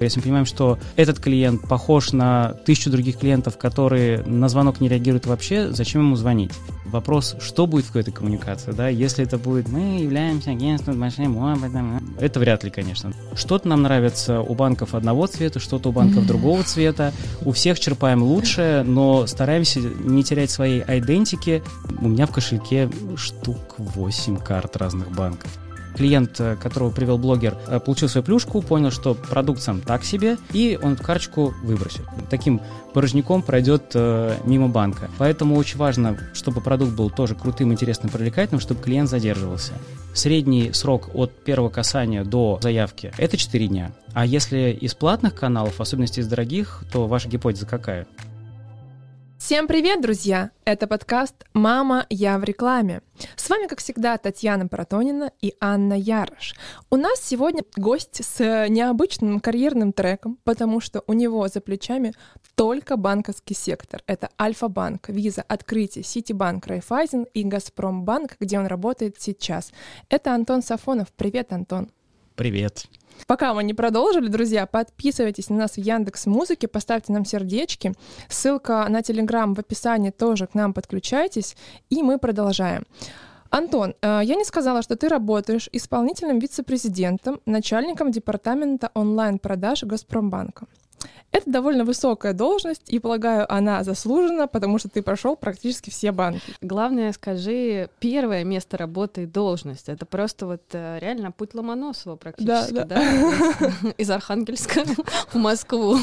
Если мы понимаем, что этот клиент похож на тысячу других клиентов, которые на звонок не реагируют вообще, зачем ему звонить? Вопрос, что будет в этой коммуникации, да, если это будет «мы являемся агентством большим опытом», это вряд ли, конечно. Что-то нам нравится у банков одного цвета, что-то у банков другого цвета, у всех черпаем лучшее, но стараемся не терять своей идентики. У меня в кошельке штук 8 карт разных банков клиент, э, которого привел блогер, э, получил свою плюшку, понял, что продукт сам так себе, и он эту карточку выбросит. Таким порожняком пройдет э, мимо банка. Поэтому очень важно, чтобы продукт был тоже крутым, интересным, привлекательным, чтобы клиент задерживался. Средний срок от первого касания до заявки – это 4 дня. А если из платных каналов, в особенности из дорогих, то ваша гипотеза какая? Всем привет, друзья! Это подкаст «Мама, я в рекламе». С вами, как всегда, Татьяна Паратонина и Анна Ярош. У нас сегодня гость с необычным карьерным треком, потому что у него за плечами только банковский сектор. Это Альфа-банк, Виза, Открытие, Ситибанк, Райфайзен и Газпромбанк, где он работает сейчас. Это Антон Сафонов. Привет, Антон. Привет. Пока мы не продолжили, друзья, подписывайтесь на нас в Яндекс Музыке, поставьте нам сердечки. Ссылка на Телеграм в описании тоже к нам подключайтесь, и мы продолжаем. Антон, э, я не сказала, что ты работаешь исполнительным вице-президентом, начальником департамента онлайн-продаж Газпромбанка. Это довольно высокая должность, и, полагаю, она заслужена, потому что ты прошел практически все банки. Главное, скажи, первое место работы и должность. Это просто вот э, реально путь Ломоносова практически, да? да. да? Из Архангельска в Москву.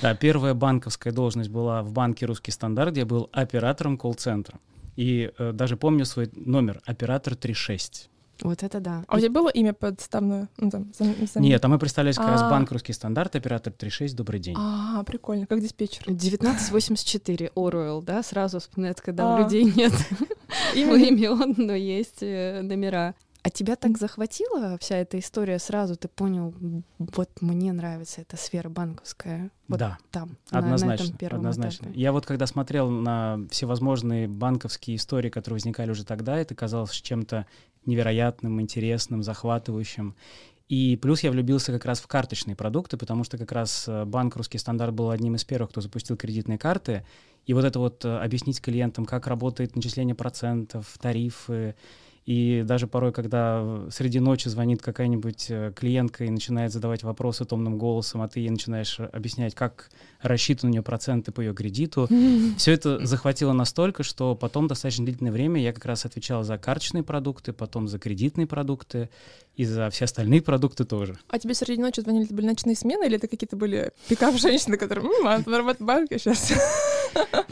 Да, первая банковская должность была в банке «Русский стандарт», где я был оператором колл-центра. И э, даже помню свой номер, оператор 36. Вот это да. А у тебя было имя подставное? Ну, там, зам, зам... Нет, а мы представлялись как раз а. банк «Русский стандарт», оператор 36, добрый день. А, прикольно, как диспетчер. 1984, Оруэлл, да, сразу вспоминается, когда у а. людей нет имен, но есть э, номера. А тебя так захватила вся эта история сразу? Ты понял, вот мне нравится эта сфера банковская. Вот да, там, однозначно. На, на этом однозначно. Этапе. Я вот когда смотрел на всевозможные банковские истории, которые возникали уже тогда, это казалось чем-то невероятным, интересным, захватывающим. И плюс я влюбился как раз в карточные продукты, потому что как раз э, банк «Русский стандарт» был одним из первых, кто запустил кредитные карты. И вот это вот э, объяснить клиентам, как работает начисление процентов, тарифы, и даже порой, когда среди ночи звонит какая-нибудь э, клиентка и начинает задавать вопросы томным голосом, а ты ей начинаешь объяснять, как рассчитаны у нее проценты по ее кредиту, все это захватило настолько, что потом достаточно длительное время я как раз отвечал за карточные продукты, потом за кредитные продукты и за все остальные продукты тоже. А тебе среди ночи звонили, это были ночные смены или это какие-то были пикап женщины, которые, м-м, а, в банке сейчас?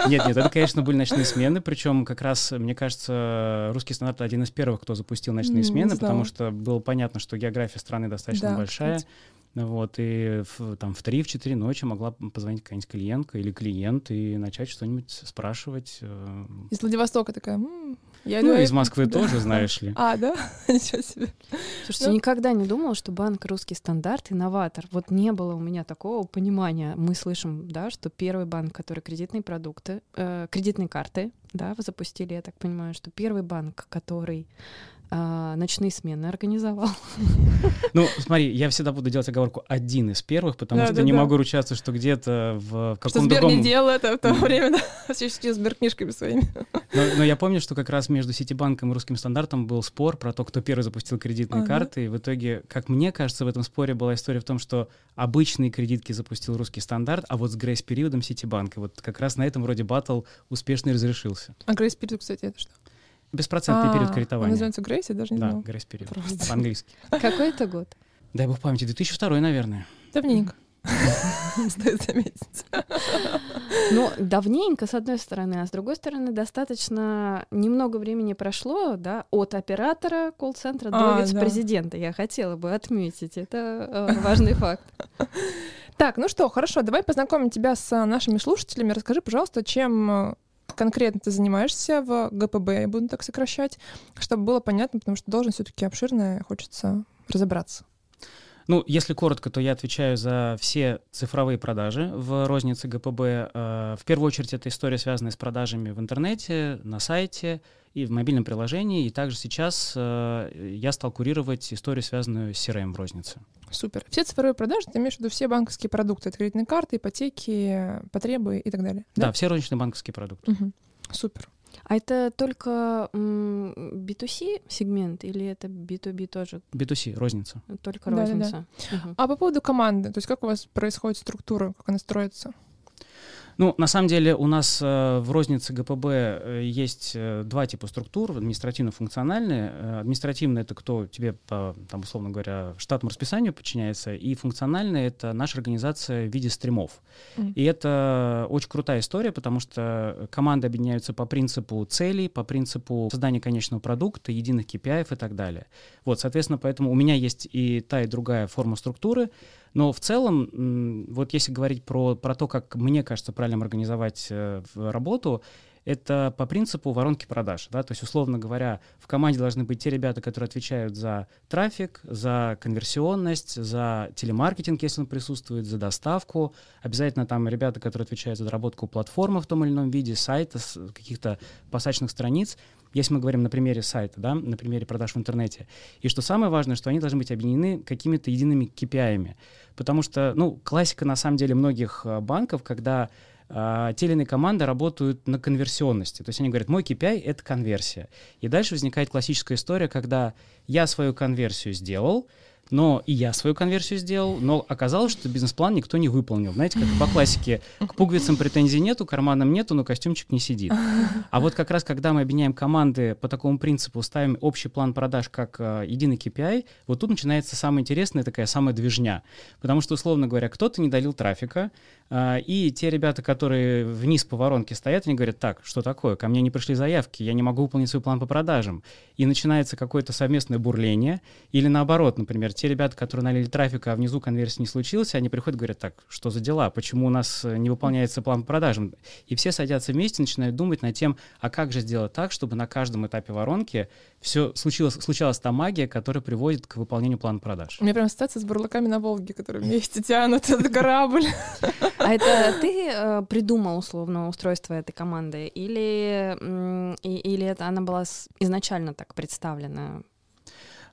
Нет, нет, это, конечно, были ночные смены, причем как раз, мне кажется, русский стандарт один из первых, кто запустил ночные смены, потому что было понятно, что география страны достаточно большая. Вот, и в, там в 3-4 ночи могла позвонить какая-нибудь клиентка или клиент и начать что-нибудь спрашивать. Э. Из Владивостока такая, м-м, я ну, из Москвы да. тоже, знаешь ли. А, да? Ничего себе. Слушайте, ну... никогда не думала, что банк «Русский стандарт» — инноватор. Вот не было у меня такого понимания. Мы слышим, да, что первый банк, который кредитные продукты, э, кредитные карты, да, вы запустили, я так понимаю, что первый банк, который а, ночные смены организовал. Ну, смотри, я всегда буду делать оговорку один из первых, потому да, что да, не да. могу ручаться, что где-то в каком-то что Сбер другом... не делал это в то время, да, все с Сберкнижками своими. Но, но я помню, что как раз между Ситибанком и Русским стандартом был спор про то, кто первый запустил кредитные ага. карты, и в итоге, как мне кажется, в этом споре была история в том, что обычные кредитки запустил Русский стандарт, а вот с грейс-периодом Ситибанк. И вот как раз на этом вроде батл успешно разрешился. А грейс-период, кстати, это что? Беспроцентный а, период кредитования. Он называется Грейс, я даже не знала. Да, Грейс период. По-английски. Какой это год? Дай бог памяти, 2002, наверное. Давненько. Стоит заметить. Ну, давненько, с одной стороны, а с другой стороны, достаточно немного времени прошло, да, от оператора колл-центра до а, вице-президента. Я хотела бы отметить, это э, важный факт. Так, ну что, хорошо, давай познакомим тебя с нашими слушателями. Расскажи, пожалуйста, чем э, конкретно ты занимаешься в ГПБ, я буду так сокращать, чтобы было понятно, потому что должен все-таки обширная, хочется разобраться. Ну, если коротко, то я отвечаю за все цифровые продажи в рознице ГПБ. Э, в первую очередь это история, связанная с продажами в интернете, на сайте и в мобильном приложении. И также сейчас э, я стал курировать историю, связанную с CRM в рознице. Супер. Все цифровые продажи, ты имеешь в виду все банковские продукты, это кредитные карты, ипотеки, потребы и так далее? Да, да все розничные банковские продукты. Угу. Супер. А это только B2C сегмент или это B2B тоже? B2C, розница. Только розница. Да, да, да. Угу. А по поводу команды, то есть как у вас происходит структура, как она строится? Ну, на самом деле у нас э, в рознице ГПБ э, есть э, два типа структур, административно-функциональные. Административно — это кто тебе, по, там, условно говоря, штатному расписанию подчиняется, и функциональное — это наша организация в виде стримов. Mm. И это очень крутая история, потому что команды объединяются по принципу целей, по принципу создания конечного продукта, единых KPI и так далее. Вот, соответственно, поэтому у меня есть и та, и другая форма структуры, но в целом, вот если говорить про, про то, как мне кажется правильно организовать э, работу, это по принципу воронки продаж. Да? То есть, условно говоря, в команде должны быть те ребята, которые отвечают за трафик, за конверсионность, за телемаркетинг, если он присутствует, за доставку. Обязательно там ребята, которые отвечают за доработку платформы в том или ином виде, сайта, каких-то посадочных страниц если мы говорим на примере сайта, да, на примере продаж в интернете. И что самое важное, что они должны быть объединены какими-то едиными KPI. Потому что, ну, классика на самом деле многих а, банков, когда а, те или иные команды работают на конверсионности. То есть они говорят, мой KPI — это конверсия. И дальше возникает классическая история, когда я свою конверсию сделал, но и я свою конверсию сделал, но оказалось, что бизнес-план никто не выполнил. Знаете, как по классике, к пуговицам претензий нету, карманам нету, но костюмчик не сидит. А вот как раз, когда мы объединяем команды по такому принципу, ставим общий план продаж как э, единый KPI, вот тут начинается самое интересное, такая самая движня. Потому что, условно говоря, кто-то не долил трафика, и те ребята, которые вниз по воронке стоят, они говорят, так, что такое, ко мне не пришли заявки, я не могу выполнить свой план по продажам. И начинается какое-то совместное бурление, или наоборот, например, те ребята, которые налили трафика, а внизу конверсии не случилось, они приходят и говорят, так, что за дела, почему у нас э, не выполняется план по продажам? И все садятся вместе, начинают думать над тем, а как же сделать так, чтобы на каждом этапе воронки все случилось, случалась та магия, которая приводит к выполнению плана продаж. У меня прям ситуация с бурлаками на Волге, которые вместе тянут этот корабль. А это ты э, придумал условно устройство этой команды или, или это она была изначально так представлена?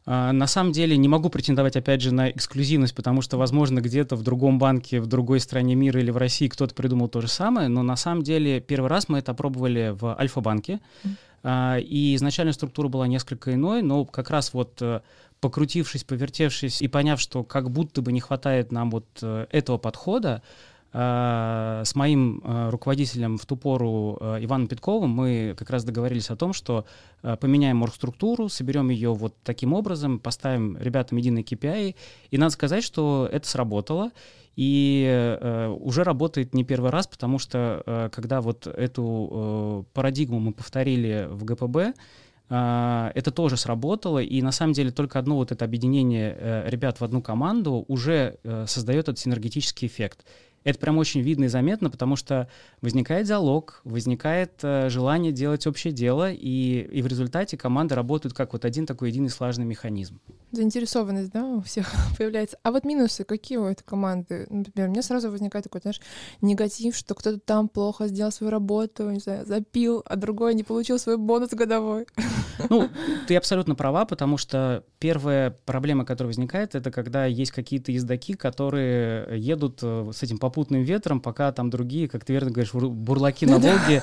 А, на самом деле не могу претендовать, опять же, на эксклюзивность, потому что, возможно, где-то в другом банке, в другой стране мира или в России кто-то придумал то же самое, но на самом деле первый раз мы это пробовали в Альфа-банке, mm. И изначально структура была несколько иной, но как раз вот э, покрутившись, повертевшись и поняв, что как будто бы не хватает нам вот э, этого подхода, Э, с моим э, руководителем в ту пору Иваном Петковым мы как раз договорились о том, что поменяем оргструктуру, соберем ее вот таким образом, поставим ребятам единый KPI. И надо сказать, что это сработало. И э, уже работает не первый раз, потому что э, когда вот эту э, парадигму мы повторили в ГПБ, это тоже сработало, и на самом деле только одно вот это объединение ребят в одну команду уже создает этот синергетический эффект. Это прям очень видно и заметно, потому что возникает диалог, возникает э, желание делать общее дело, и, и в результате команды работают как вот один такой единый слаженный механизм. Заинтересованность, да, у всех появляется. А вот минусы какие у этой команды? Например, у меня сразу возникает такой, знаешь, негатив, что кто-то там плохо сделал свою работу, не знаю, запил, а другой не получил свой бонус годовой. Ну, ты абсолютно права, потому что первая проблема, которая возникает, это когда есть какие-то ездаки, которые едут э, с этим попутным ветром, пока там другие, как ты верно говоришь, бурлаки на Волге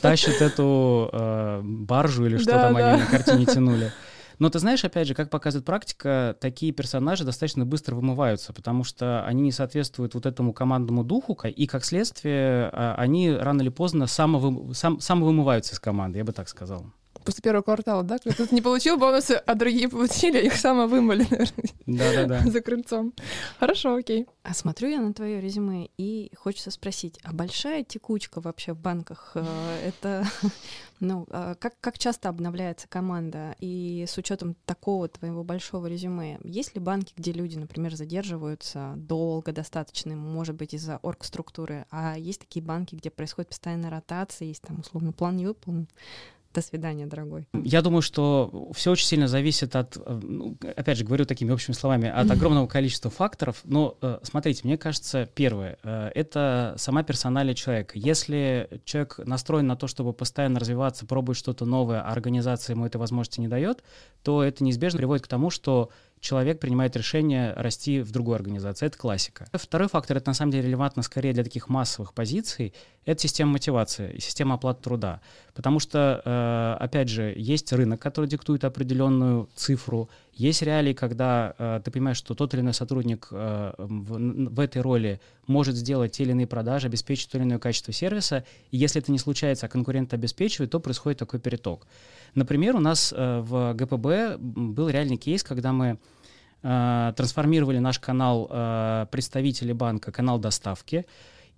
тащат эту э, баржу или что там они на картине тянули. Но ты знаешь, опять же, как показывает практика, такие персонажи достаточно быстро вымываются, потому что они не соответствуют вот этому командному духу, и как следствие а, они рано или поздно самовы, сам, самовымываются из команды, я бы так сказал после первого квартала, да? Кто-то не получил бонусы, а другие получили, их само вымыли, наверное. Да-да-да. За крыльцом. Хорошо, окей. А смотрю я на твое резюме и хочется спросить, а большая текучка вообще в банках? Э, это, ну, а как, как часто обновляется команда? И с учетом такого твоего большого резюме, есть ли банки, где люди, например, задерживаются долго достаточно, может быть, из-за оргструктуры, а есть такие банки, где происходит постоянная ротация, есть там, условно, план не выполнен, До свидания, дорогой. Я думаю, что все очень сильно зависит от, э, ну, опять же, говорю такими общими словами, от огромного количества факторов. Но э, смотрите, мне кажется, первое, э, это сама персоналия человека. Если человек настроен на то, чтобы постоянно развиваться, пробовать что-то новое, а организация ему этой возможности не дает, то это неизбежно приводит к тому, что человек принимает решение расти в другую организацию. Это классика. Второй фактор, это на самом деле релевантно скорее для таких массовых позиций, это система мотивации и система оплаты труда. Потому что, э, опять же, есть рынок, который диктует определенную цифру, есть реалии, когда э, ты понимаешь, что тот или иной сотрудник э, в, в этой роли может сделать те или иные продажи, обеспечить то или иное качество сервиса, и если это не случается, а конкурент обеспечивает, то происходит такой переток. Например, у нас в ГПБ был реальный кейс, когда мы Э, трансформировали наш канал э, представителей банка, канал доставки,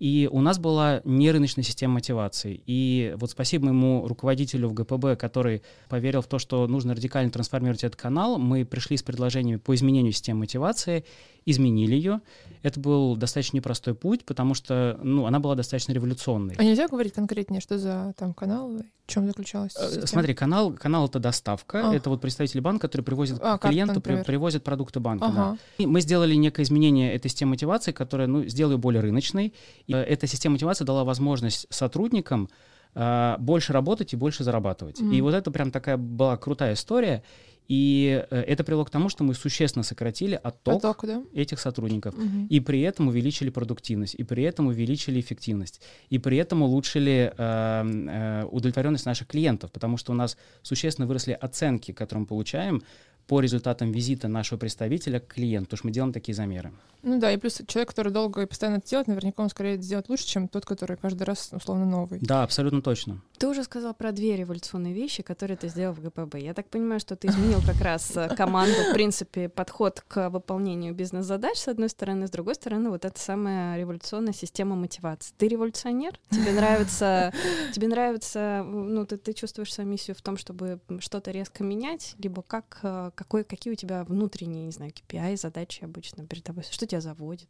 и у нас была нерыночная система мотивации. И вот спасибо моему руководителю в ГПБ, который поверил в то, что нужно радикально трансформировать этот канал, мы пришли с предложениями по изменению системы мотивации, изменили ее. Это был достаточно непростой путь, потому что ну, она была достаточно революционной. А нельзя говорить конкретнее, что за там канал, в чем заключалась э, система? Смотри, канал, канал — это доставка, а. это вот представители банка, которые привозят а, клиенту, при, привозят продукты банка. Ага. Да. И мы сделали некое изменение этой системы мотивации, которая ну, сделала ее более рыночной. И э, эта система мотивации дала возможность сотрудникам э, больше работать и больше зарабатывать. Mm. И вот это прям такая была крутая история. И э, это привело к тому, что мы существенно сократили отток, отток да? этих сотрудников. Угу. И при этом увеличили продуктивность, и при этом увеличили эффективность, и при этом улучшили э, э, удовлетворенность наших клиентов, потому что у нас существенно выросли оценки, которые мы получаем по результатам визита нашего представителя к клиенту, потому что мы делаем такие замеры. Ну да, и плюс человек, который долго и постоянно это делает, наверняка он скорее это сделает лучше, чем тот, который каждый раз условно новый. Да, абсолютно точно. Ты уже сказал про две революционные вещи, которые ты сделал в ГПБ. Я так понимаю, что ты изменил как раз э, команду, в принципе, подход к выполнению бизнес-задач, с одной стороны, с другой стороны, вот эта самая революционная система мотивации. Ты революционер? Тебе нравится, тебе нравится, ну, ты, ты чувствуешь свою миссию в том, чтобы что-то резко менять, либо как, э, какой, какие у тебя внутренние, не знаю, KPI, задачи обычно перед тобой? Что тебя заводит?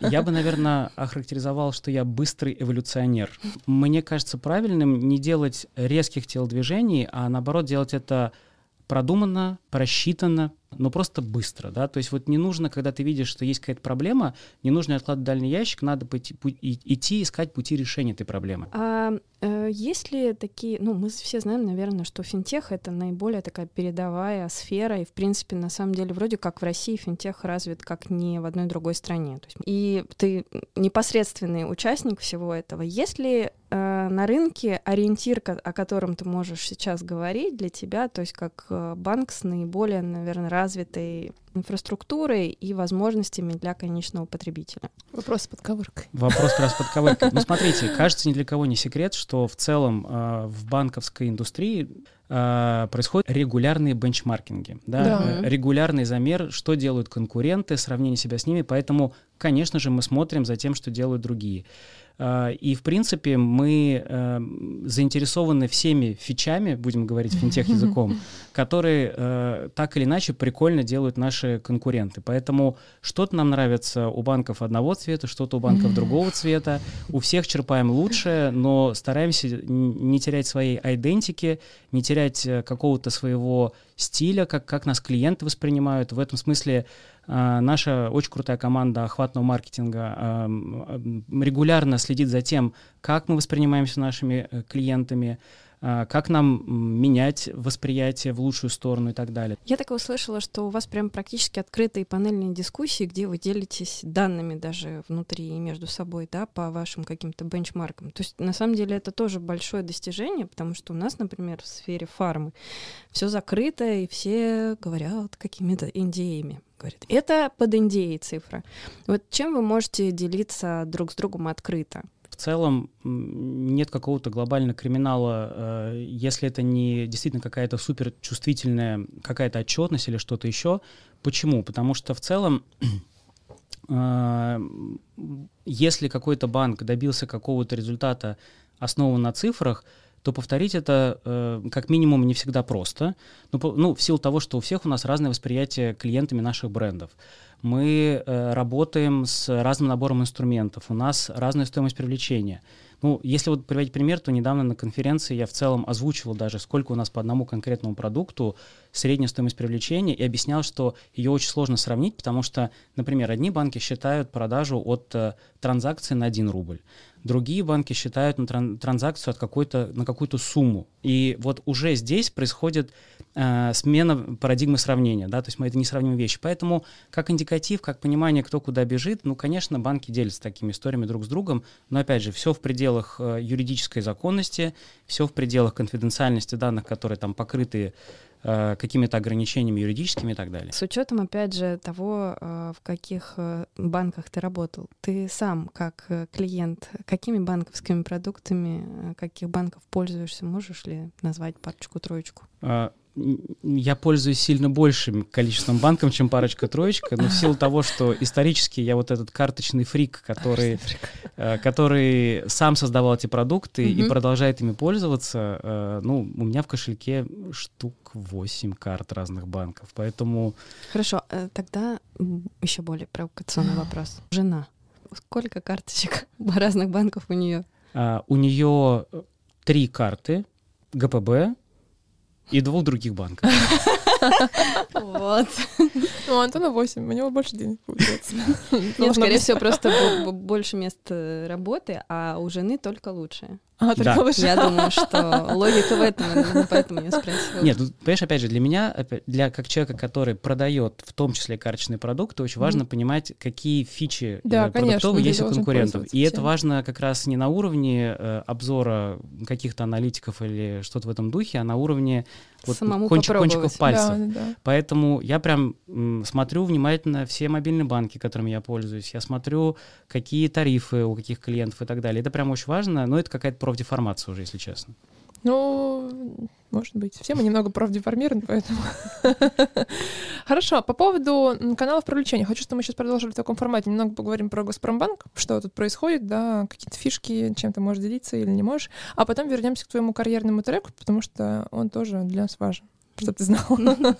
Я бы, наверное, охарактеризовал, что я быстрый эволюционер. Мне кажется правильным не делать резких телодвижений, а наоборот делать это продуманно, просчитанно, но просто быстро, да, то есть вот не нужно, когда ты видишь, что есть какая-то проблема, не нужно откладывать дальний ящик, надо пойти, идти искать пути решения этой проблемы. А э, есть ли такие, ну, мы все знаем, наверное, что финтех — это наиболее такая передовая сфера, и, в принципе, на самом деле, вроде как в России финтех развит как ни в одной другой стране. То есть, и ты непосредственный участник всего этого. Есть ли э, на рынке ориентир, о котором ты можешь сейчас говорить для тебя, то есть как э, банк с наиболее, наверное, развитой инфраструктурой и возможностями для конечного потребителя. Вопрос с подковыркой. Вопрос как раз подковыркой. Ну, смотрите, кажется, ни для кого не секрет, что в целом э, в банковской индустрии э, происходят регулярные бенчмаркинги, да? Да. Э, регулярный замер, что делают конкуренты, сравнение себя с ними, поэтому, конечно же, мы смотрим за тем, что делают другие. А, и, в принципе, мы э, заинтересованы всеми фичами, будем говорить финтех-языком, которые э, так или иначе прикольно делают наши конкуренты. Поэтому что-то нам нравится у банков одного цвета, что-то у банков другого цвета. У всех черпаем лучшее, но стараемся не терять своей идентики, не терять э, какого-то своего стиля, как, как нас клиенты воспринимают. В этом смысле наша очень крутая команда охватного маркетинга э, регулярно следит за тем, как мы воспринимаемся нашими э, клиентами, а, как нам менять восприятие в лучшую сторону и так далее. Я так услышала, что у вас прям практически открытые панельные дискуссии, где вы делитесь данными даже внутри и между собой, да, по вашим каким-то бенчмаркам. То есть на самом деле это тоже большое достижение, потому что у нас, например, в сфере фармы все закрыто, и все говорят какими-то индеями говорит. Это под индеей цифра. Вот чем вы можете делиться друг с другом открыто? в целом нет какого-то глобального криминала, э, если это не действительно какая-то супер чувствительная какая-то отчетность или что-то еще. Почему? Потому что в целом э, если какой-то банк добился какого-то результата, основан на цифрах, то повторить это э, как минимум не всегда просто. Ну, по, ну, в силу того, что у всех у нас разное восприятие клиентами наших брендов. Мы э, работаем с разным набором инструментов, у нас разная стоимость привлечения. Ну, если вот приводить пример, то недавно на конференции я в целом озвучивал даже, сколько у нас по одному конкретному продукту средняя стоимость привлечения и объяснял, что ее очень сложно сравнить, потому что, например, одни банки считают продажу от э, транзакции на 1 рубль, другие банки считают на тран- транзакцию от какой-то, на какую-то сумму. И вот уже здесь происходит э, смена парадигмы сравнения, да, то есть мы это не сравним вещи. Поэтому как индикатив, как понимание, кто куда бежит, ну, конечно, банки делятся такими историями друг с другом, но, опять же, все в пределах э, юридической законности, все в пределах конфиденциальности данных, которые там покрыты Э, какими-то ограничениями юридическими и так далее. С учетом, опять же, того, э, в каких э, банках ты работал, ты сам как клиент, какими банковскими продуктами, каких банков пользуешься, можешь ли назвать парочку-троечку? Я пользуюсь сильно большим количеством банков, чем парочка-троечка, но в силу того, что исторически я вот этот карточный фрик, который, э, который сам создавал эти продукты и продолжает ими пользоваться, э, ну, у меня в кошельке штук 8 карт разных банков, поэтому... Хорошо, э, тогда еще более провокационный вопрос. Жена. Сколько карточек разных банков у нее? А, у нее три карты, ГПБ, и двух других банков. Вот. У Антона 8, у него больше денег получается. Нет, скорее всего, просто больше мест э, работы, а у жены только лучшее. А, да. Я думаю, что логика в этом, поэтому я спросила. Нет, тут, понимаешь, опять же, для меня, для как человека, который продает в том числе карточные продукты, очень важно понимать, какие фичи да, э, продуктовые конечно, есть у конкурентов. И это важно как раз не на уровне э, обзора каких-то аналитиков или что-то в этом духе, а на уровне вот Самому кончик, кончиков пальцев. Да, да. Поэтому я прям м, смотрю внимательно все мобильные банки, которыми я пользуюсь. Я смотрю, какие тарифы у каких клиентов и так далее. Это прям очень важно, но это какая-то профдеформация уже, если честно. Ну, может быть. Все мы немного профдеформированы, поэтому... Хорошо, по поводу каналов привлечения. Хочу, чтобы мы сейчас продолжили в таком формате. Немного поговорим про Газпромбанк, что тут происходит, да, какие-то фишки, чем ты можешь делиться или не можешь. А потом вернемся к твоему карьерному треку, потому что он тоже для нас важен чтобы ты знал.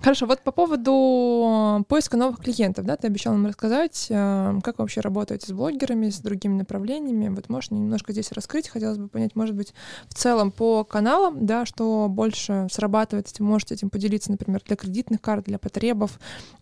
Хорошо, вот по поводу поиска новых клиентов, да, ты обещал нам рассказать, э, как вы вообще работаете с блогерами, с другими направлениями. Вот можешь немножко здесь раскрыть, хотелось бы понять, может быть, в целом по каналам, да, что больше срабатывает, если можете этим поделиться, например, для кредитных карт, для потребов,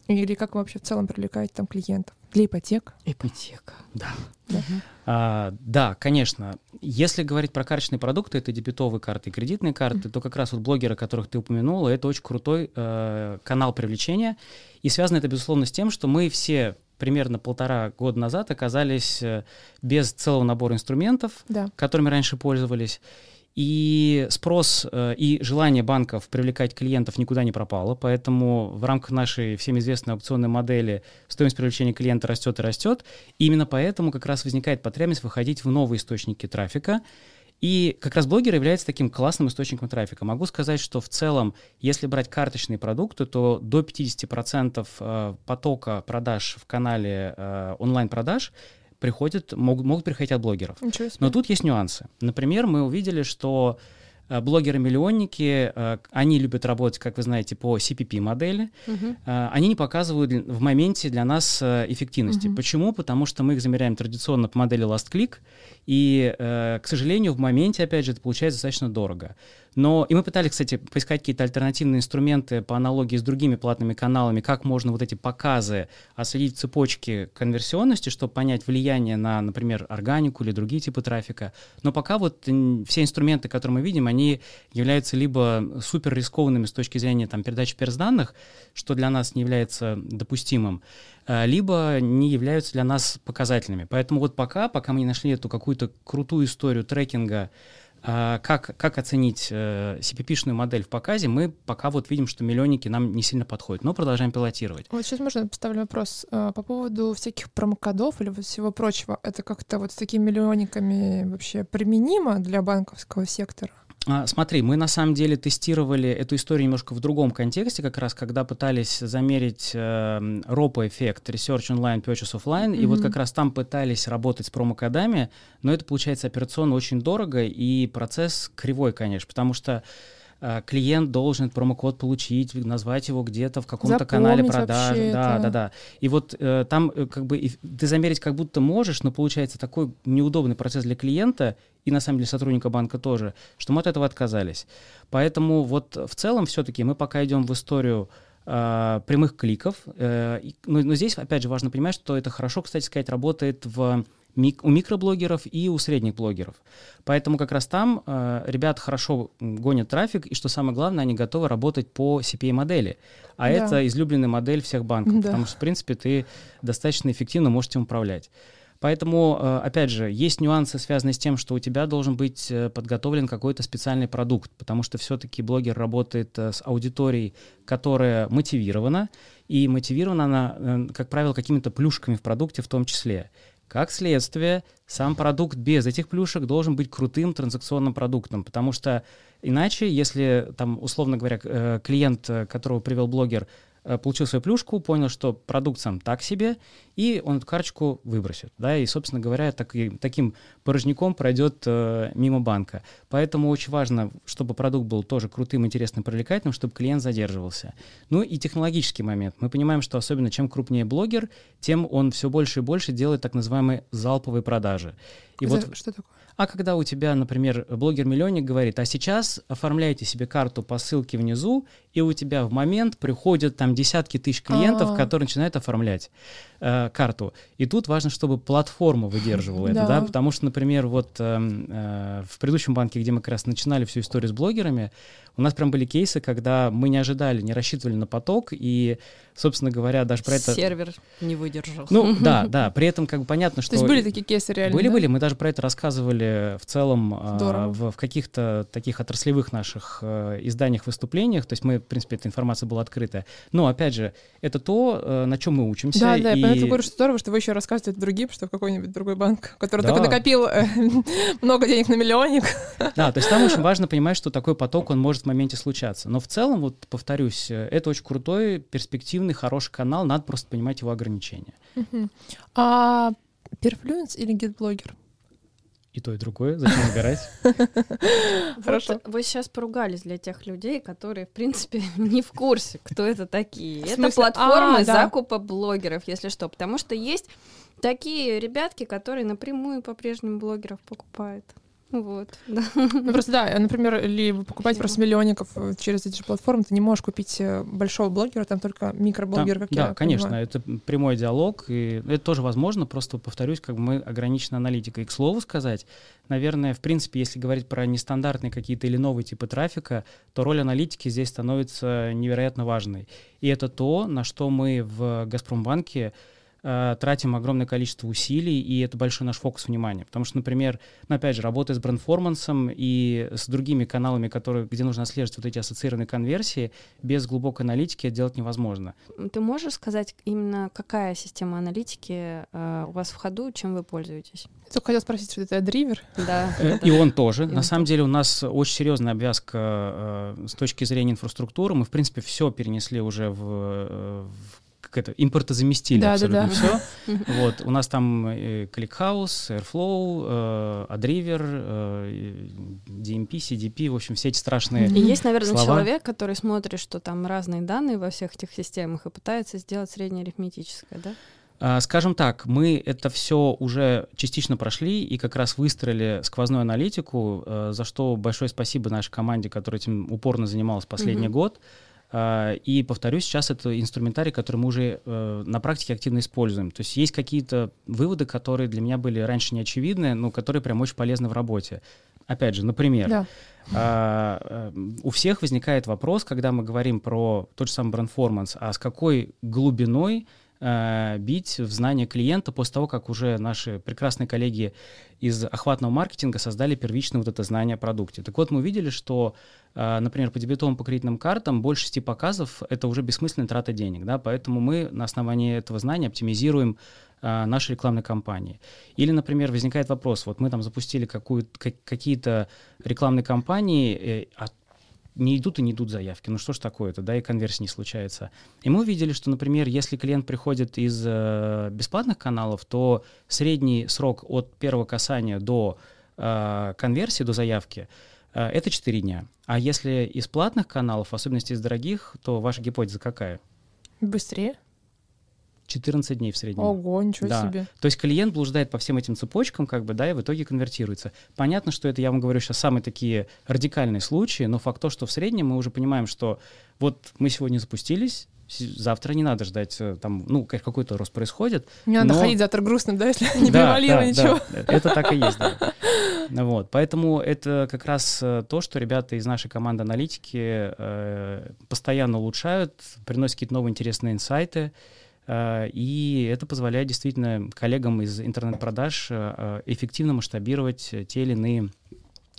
или как вы вообще в целом привлекаете там клиентов? Для ипотек? Ипотека, да. Да. А, да, конечно. Если говорить про карточные продукты, это дебетовые карты и кредитные карты, mm-hmm. то как раз вот блогеры, которых ты упомянула, это очень крутой э, канал привлечения. И связано это, безусловно, с тем, что мы все примерно полтора года назад оказались э, без целого набора инструментов, да. которыми раньше пользовались. И спрос э, и желание банков привлекать клиентов никуда не пропало, поэтому в рамках нашей всем известной аукционной модели стоимость привлечения клиента растет и растет. И именно поэтому как раз возникает потребность выходить в новые источники трафика. И как раз блогер является таким классным источником трафика. Могу сказать, что в целом, если брать карточные продукты, то до 50% э, потока продаж в канале э, онлайн-продаж приходят, могут, могут приходить от блогеров. Но тут есть нюансы. Например, мы увидели, что блогеры-миллионники, э, они любят работать, как вы знаете, по CPP-модели. Uh-huh. Они не показывают в моменте для нас эффективности. Uh-huh. Почему? Потому что мы их замеряем традиционно по модели Last Click, и, к сожалению, в моменте, опять же, это получается достаточно дорого. Но и мы пытались, кстати, поискать какие-то альтернативные инструменты по аналогии с другими платными каналами, как можно вот эти показы отследить цепочки конверсионности, чтобы понять влияние на, например, органику или другие типы трафика. Но пока вот все инструменты, которые мы видим, они являются либо супер рискованными с точки зрения там, передачи персданных, что для нас не является допустимым, э, либо не являются для нас показательными. Поэтому вот пока, пока мы не нашли эту какую-то крутую историю трекинга, а как, как оценить э, CPP-шную модель в показе, мы пока вот видим, что миллионники нам не сильно подходят, но продолжаем пилотировать. Вот сейчас можно поставлю вопрос э, по поводу всяких промокодов или всего прочего. Это как-то вот с такими миллионниками вообще применимо для банковского сектора? А, смотри, мы на самом деле тестировали эту историю немножко в другом контексте, как раз когда пытались замерить э, ROPO-эффект, Research Online, Purchase Offline, mm-hmm. и вот как раз там пытались работать с промокодами, но это получается операционно очень дорого, и процесс кривой, конечно, потому что клиент должен промокод получить, назвать его где-то в каком-то канале продаж. Да, да, да. И вот э, там э, как бы и, ты замерить как будто можешь, но получается такой неудобный процесс для клиента и на самом деле сотрудника банка тоже, что мы от этого отказались. Поэтому вот в целом все-таки мы пока идем в историю э, прямых кликов. Э, но, но здесь, опять же, важно понимать, что это хорошо, кстати сказать, работает в мик у микроблогеров и у средних блогеров. Поэтому как раз там э, ребят хорошо гонят трафик, и что самое главное, они готовы работать по CPA-модели. А да. это излюбленная модель всех банков, да. потому что, в принципе, ты достаточно эффективно можешь им управлять. Поэтому, э, опять же, есть нюансы, связанные с тем, что у тебя должен быть э, подготовлен какой-то специальный продукт, потому что все-таки блогер работает э, с аудиторией, которая мотивирована, и мотивирована она, как правило, какими-то плюшками в продукте в том числе. Как следствие, сам продукт без этих плюшек должен быть крутым транзакционным продуктом, потому что иначе, если там, условно говоря, э, клиент, э, которого привел блогер, получил свою плюшку, понял, что продукт сам так себе, и он эту карточку выбросит, да, и, собственно говоря, так, таким порожняком пройдет э, мимо банка. Поэтому очень важно, чтобы продукт был тоже крутым, интересным, привлекательным, чтобы клиент задерживался. Ну и технологический момент. Мы понимаем, что особенно чем крупнее блогер, тем он все больше и больше делает так называемые залповые продажи. И вот, что такое? А когда у тебя, например, блогер-миллионник говорит, а сейчас оформляйте себе карту по ссылке внизу, и у тебя в момент приходят там десятки тысяч клиентов, А-а-а. которые начинают оформлять э, карту. И тут важно, чтобы платформа выдерживала это, да, потому что, например, вот эм, э, в предыдущем банке, где мы как раз начинали всю историю с блогерами, у нас прям были кейсы, когда мы не ожидали, не рассчитывали на поток, и, собственно говоря, даже про это... Сервер не выдержал. Ну, да, да, при этом как бы понятно, что... То есть были такие кейсы реально, Были-были, да? мы даже про это рассказывали в целом э, в, в каких-то таких отраслевых наших э, изданиях, выступлениях, то есть мы, в принципе, эта информация была открытая. Но, опять же, это то, э, на чем мы учимся. Да, да, и... я говорю, что здорово, что вы еще рассказываете другим, что в какой-нибудь другой банк, который да. только накопил э, много денег на миллионник. Да, то есть там очень важно понимать, что такой поток, он может в моменте случаться. Но в целом, вот повторюсь, э, это очень крутой, перспективный, хороший канал, надо просто понимать его ограничения. А перфлюенс или гид-блогер? И то, и другое. Зачем выбирать? Хорошо. Вы сейчас поругались для тех людей, которые, в принципе, не в курсе, кто это такие. Это платформы а, закупа блогеров, если что. Потому что есть такие ребятки, которые напрямую по-прежнему блогеров покупают. Вот, да. Ну, просто да, например, или вы покупаете просто миллионников э, через эти же платформы, ты не можешь купить э, большого блогера, там только микроблогер, как да, я конечно, понимаю. это прямой диалог, и это тоже возможно, просто повторюсь, как мы ограничены аналитикой. И к слову сказать, наверное, в принципе, если говорить про нестандартные какие-то или новые типы трафика, то роль аналитики здесь становится невероятно важной. И это то, на что мы в Газпромбанке э, тратим огромное количество усилий, и это большой наш фокус внимания. Потому что, например, ну, опять же, работая с брендформансом и с другими каналами, которые, где нужно отслеживать вот эти ассоциированные конверсии, без глубокой аналитики это делать невозможно. Ты можешь сказать именно, какая система аналитики э, у вас в ходу, чем вы пользуетесь? Я только хотел спросить, что это Дривер? Да. Э, и он тоже. На самом деле у нас очень серьезная обвязка э, с точки зрения инфраструктуры. Мы, в принципе, все перенесли уже в, э, в как это, импортозаместили да, абсолютно да, да. все. Вот, у нас там ClickHouse, Airflow, Adriver, DMP, CDP, в общем, все эти страшные И есть, наверное, слова. человек, который смотрит, что там разные данные во всех этих системах и пытается сделать среднеарифметическое, да? А, скажем так, мы это все уже частично прошли и как раз выстроили сквозную аналитику, э, за что большое спасибо нашей команде, которая этим упорно занималась последний mm-hmm. год. А, и повторюсь, сейчас это инструментарий, который мы уже э, на практике активно используем. То есть есть какие-то выводы, которые для меня были раньше не очевидны, но которые прям очень полезны в работе. Опять же, например, да. а, а, у всех возникает вопрос, когда мы говорим про тот же самый брендформанс, а с какой глубиной Э, бить в знание клиента после того, как уже наши прекрасные коллеги из охватного маркетинга создали первичное вот это знание о продукте. Так вот, мы увидели, что, э, например, по дебетовым по кредитным картам больше 6 показов — это уже бессмысленная трата денег, да, поэтому мы на основании этого знания оптимизируем э, наши рекламные кампании. Или, например, возникает вопрос, вот мы там запустили какую какие-то рекламные кампании, а не идут и не идут заявки. Ну что ж такое-то, да, и конверсия не случается. И мы увидели, что, например, если клиент приходит из э, бесплатных каналов, то средний срок от первого касания до э, конверсии, до заявки Э, это 4 дня. А если из платных каналов, в особенности из дорогих, то ваша гипотеза какая? Быстрее? 14 дней в среднем. Ого, ничего Да. себе. То есть клиент блуждает по всем этим цепочкам, как бы, да, и в итоге конвертируется. Понятно, что это, я вам говорю, сейчас самые такие радикальные случаи, но факт то, что в среднем мы уже понимаем, что вот мы сегодня запустились, завтра не надо ждать, э, там, ну, как- какой-то рост происходит. Не надо Но- ходить завтра грустным, да, если не Да, превалило да, ничего. да, это так и есть, да. Вот, поэтому это как раз э, то, что ребята из нашей команды аналитики э, постоянно улучшают, приносят какие-то новые интересные инсайты, э, и это позволяет действительно коллегам из интернет-продаж э, эффективно масштабировать э, те или иные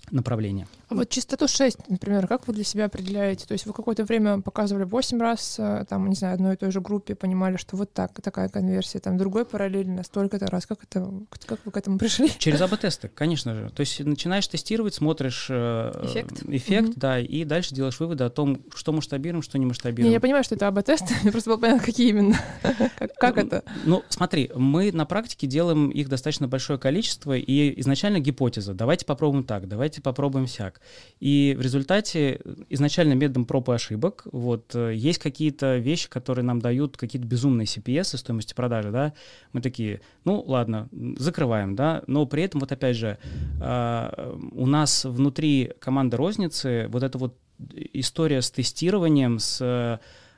направления. А вот частоту 6, например, как вы для себя определяете? То есть вы какое-то время показывали 8 раз, э, там, не знаю, одной и той же группе, понимали, что вот так, такая конверсия, там, другой параллельно, столько-то раз. Как, это, как вы к этому пришли? Через АБ-тесты, конечно же. То есть начинаешь тестировать, смотришь э, Эффект. эффект Мгм. да, и дальше делаешь выводы о том, что масштабируем, что не Не, масштабируем. я понимаю, что это АБ-тест, мне просто было понятно, какие именно. Как- Как это? Ну, смотри, мы на практике делаем их достаточно большое количество, и изначально гипотеза. Давайте попробуем так, давайте попробуем сяк. И в результате э, изначально методом проб и ошибок вот, э, есть какие-то вещи, которые нам дают какие-то безумные CPS стоимости продажи, да, мы такие, ну, ладно, закрываем, да, но при этом, вот опять же, а, у нас внутри команды розницы вот эта вот история с тестированием, с э,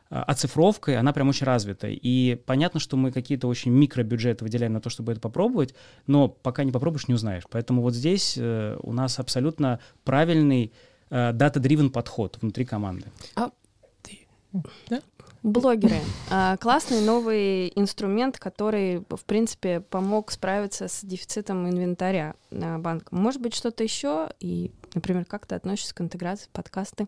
оцифровкой, она прям очень развита. И понятно, что мы какие-то очень микробюджеты выделяем на то, чтобы это попробовать, но пока не попробуешь, не узнаешь. Поэтому вот здесь э, у нас абсолютно правильный э, data-driven подход внутри команды. Блогеры. А, Классный новый инструмент, который, в принципе, помог справиться с дефицитом инвентаря на банк. Может быть, что-то еще? И, например, как ты относишься к интеграции в подкасты?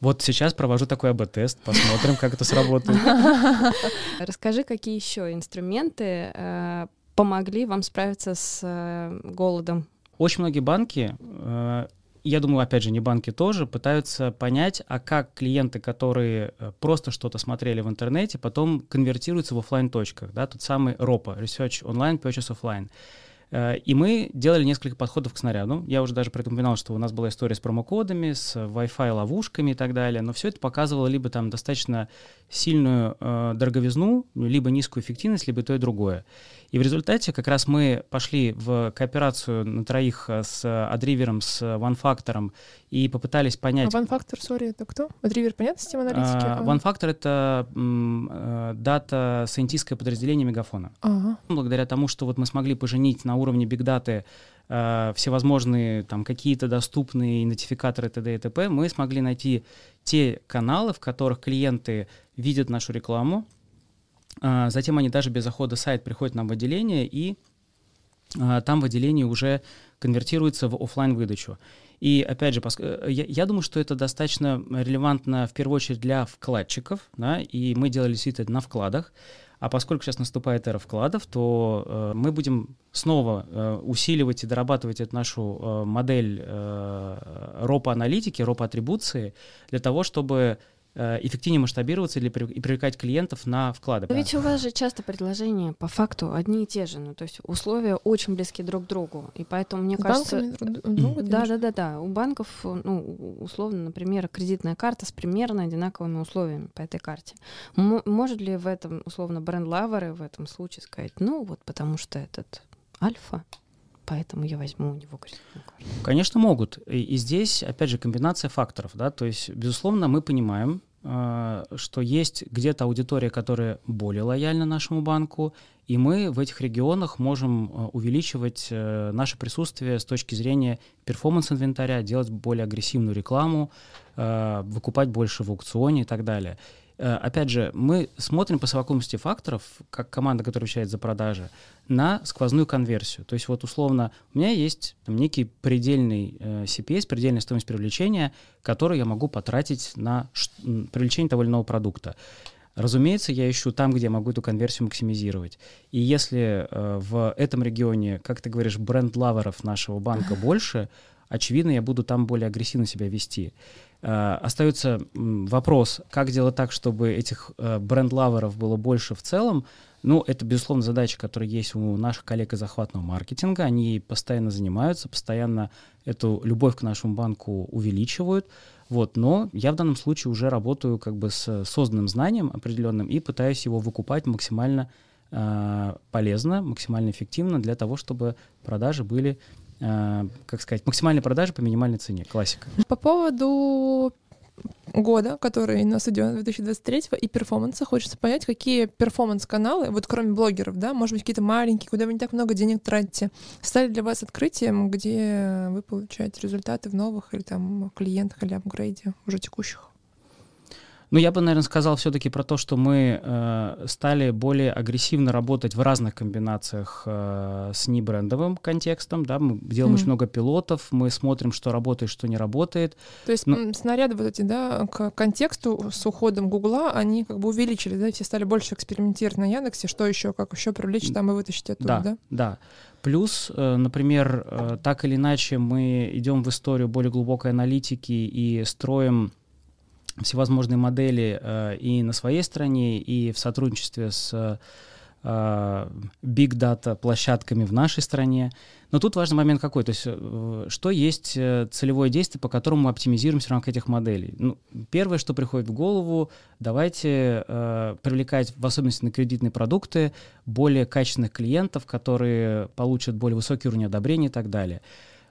Вот сейчас провожу такой A/B-тест, посмотрим, как это сработает. Расскажи, какие еще инструменты э, помогли вам справиться с э, голодом? Очень многие банки, э, я думаю, опять же, не банки тоже, пытаются понять, а как клиенты, которые э, просто что-то смотрели в интернете, потом конвертируются в оффлайн точках да, тот самый ROPO, Research Online, Purchase Offline. Э, И мы делали несколько подходов к снаряду. Я уже даже про это упоминал, что у нас была история с промокодами, с Wi-Fi ловушками и так далее. Но все это показывало либо там достаточно сильную э, дороговизну, либо низкую эффективность, либо то и другое. И в результате как раз мы пошли в кооперацию на троих э, с Адривером, с OneFactor и попытались А понять, OneFactor, сори, это кто? Адривер, понятно, система аналитики? а, OneFactor — это м, э, дата-сайентистское подразделение Мегафона. Ага. Благодаря тому, что вот мы смогли поженить на уровне бигдаты э, всевозможные там какие-то доступные идентификаторы т.д. и т.п., мы смогли найти те каналы, в которых клиенты видят нашу рекламу, а, затем они даже без захода сайт приходят нам в отделение, и а, там в отделении уже конвертируется в оффлайн выдачу. И опять же, э, я, думаю, что это достаточно релевантно в первую очередь для вкладчиков, да, и мы делали все это на вкладах. А поскольку сейчас наступает эра вкладов, то э, мы будем снова э, усиливать и дорабатывать эту нашу э, модель э, ропа-аналитики, ропа-атрибуции для того, чтобы э, эффективнее масштабироваться или и привлекать клиентов на вклады. Но ведь у вас же часто предложения по факту одни и те же, ну то есть условия очень близки друг к другу, и поэтому мне С кажется, друг- ты да, да, да, да, у банков, ну условно, например, кредитная карта с примерно одинаковыми условиями по этой карте. М- может ли в этом условно бренд-лаверы в этом случае сказать, ну вот потому что этот альфа, поэтому я возьму у него кредитную карту. Конечно, могут. И, и здесь, опять же, комбинация факторов. Да? То есть, безусловно, мы понимаем, э, что есть где-то аудитория, которая более лояльна нашему банку, и мы в этих регионах можем э, увеличивать э, наше присутствие с точки зрения перформанс-инвентаря, делать более агрессивную рекламу, э, выкупать больше в аукционе и так далее. Э, Опять же, мы смотрим по совокупности факторов, как команда, которая отвечает за продажи, на сквозную конверсию. То есть вот условно у меня есть там, некий предельный э, CPS, предельная стоимость привлечения, которую я могу потратить на привлечение того или иного продукта. Разумеется, я ищу там, где я могу эту конверсию максимизировать. И если э, в этом регионе, как ты говоришь, бренд-лаверов нашего банка больше, очевидно, я буду там более агрессивно себя вести. Э, остается вопрос, как делать так, чтобы этих э, бренд-лаверов было больше в целом. Ну, это, безусловно, задача, которая есть у наших коллег из захватного маркетинга. Они постоянно занимаются, постоянно эту любовь к нашему банку увеличивают. Вот, но я в данном случае уже работаю как бы с созданным знанием определенным и пытаюсь его выкупать максимально э, полезно, максимально эффективно для того, чтобы продажи были, как сказать, максимальные продажи по минимальной цене. Классика. По поводу года, который нас идет 2023 и перформанса, хочется понять, какие перформанс-каналы, вот кроме блогеров, да, может быть, какие-то маленькие, куда вы не так много денег тратите, стали для вас открытием, где вы получаете результаты в новых или там клиентах или апгрейде уже текущих? Ну, я бы, наверное, сказал все-таки про то, что мы э, стали более агрессивно работать в разных комбинациях э, с небрендовым контекстом. Да? Мы делаем mm. очень много пилотов, мы смотрим, что работает, что не работает. То есть Но... снаряды вот эти, да, к контексту с уходом Гугла, они как бы увеличили, да, все стали больше экспериментировать на Яндексе, что еще, как еще привлечь там и вытащить оттуда, да? Да, да. Плюс, э, например, э, так или иначе мы идем в историю более глубокой аналитики и строим всевозможные модели э, и на своей стороне, и в сотрудничестве с э, big data площадками в нашей стране. Но тут важный момент какой, то есть э, что есть целевое действие, по которому мы оптимизируем в рамках этих моделей. Ну, первое, что приходит в голову, давайте э, привлекать, в особенности на кредитные продукты, более качественных клиентов, которые получат более высокий уровень одобрения и так далее.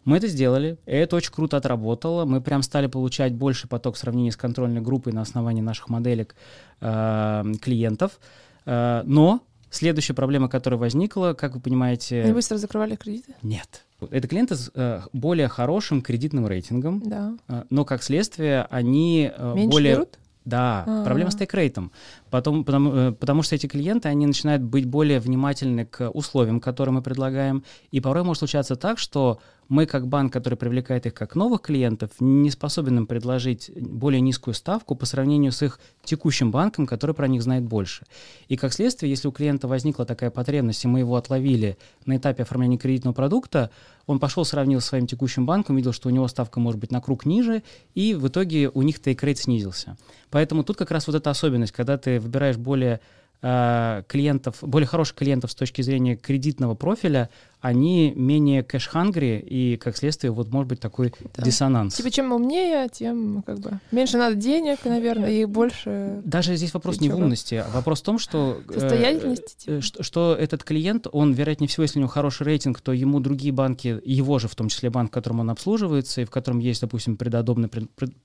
Мы это сделали, и это очень круто отработало. Мы прям стали получать больше поток в сравнении с контрольной группой на основании наших моделек э, клиентов. Э, но следующая проблема, которая возникла, как вы понимаете... Они быстро закрывали кредиты? Нет. Это клиенты с э, более хорошим кредитным рейтингом, да. э, но как следствие они э, Меньше более... берут? Да, А-а-а. проблема с тейкрейтом. Потом, потому, э, потому что эти клиенты, они начинают быть более внимательны к условиям, которые мы предлагаем. И порой может случаться так, что мы, как банк, который привлекает их как новых клиентов, не способен им предложить более низкую ставку по сравнению с их текущим банком, который про них знает больше. И как следствие, если у клиента возникла такая потребность, и мы его отловили на этапе оформления кредитного продукта, он пошел, сравнил с своим текущим банком, видел, что у него ставка может быть на круг ниже, и в итоге у них take rate снизился. Поэтому тут как раз вот эта особенность, когда ты выбираешь более э, клиентов, более хороших клиентов с точки зрения кредитного профиля, они менее cash hungry, и, как следствие, вот может быть такой да. диссонанс. Типа, чем умнее, тем как бы меньше надо денег, наверное, и больше... Даже здесь вопрос не в умности, а вопрос в том, что... Э, Состоятельности. Типа. Э, что, что этот клиент, он, вероятнее всего, если у него хороший рейтинг, то ему другие банки, его же, в том числе банк, в котором он обслуживается, и в котором есть, допустим, предодобренное,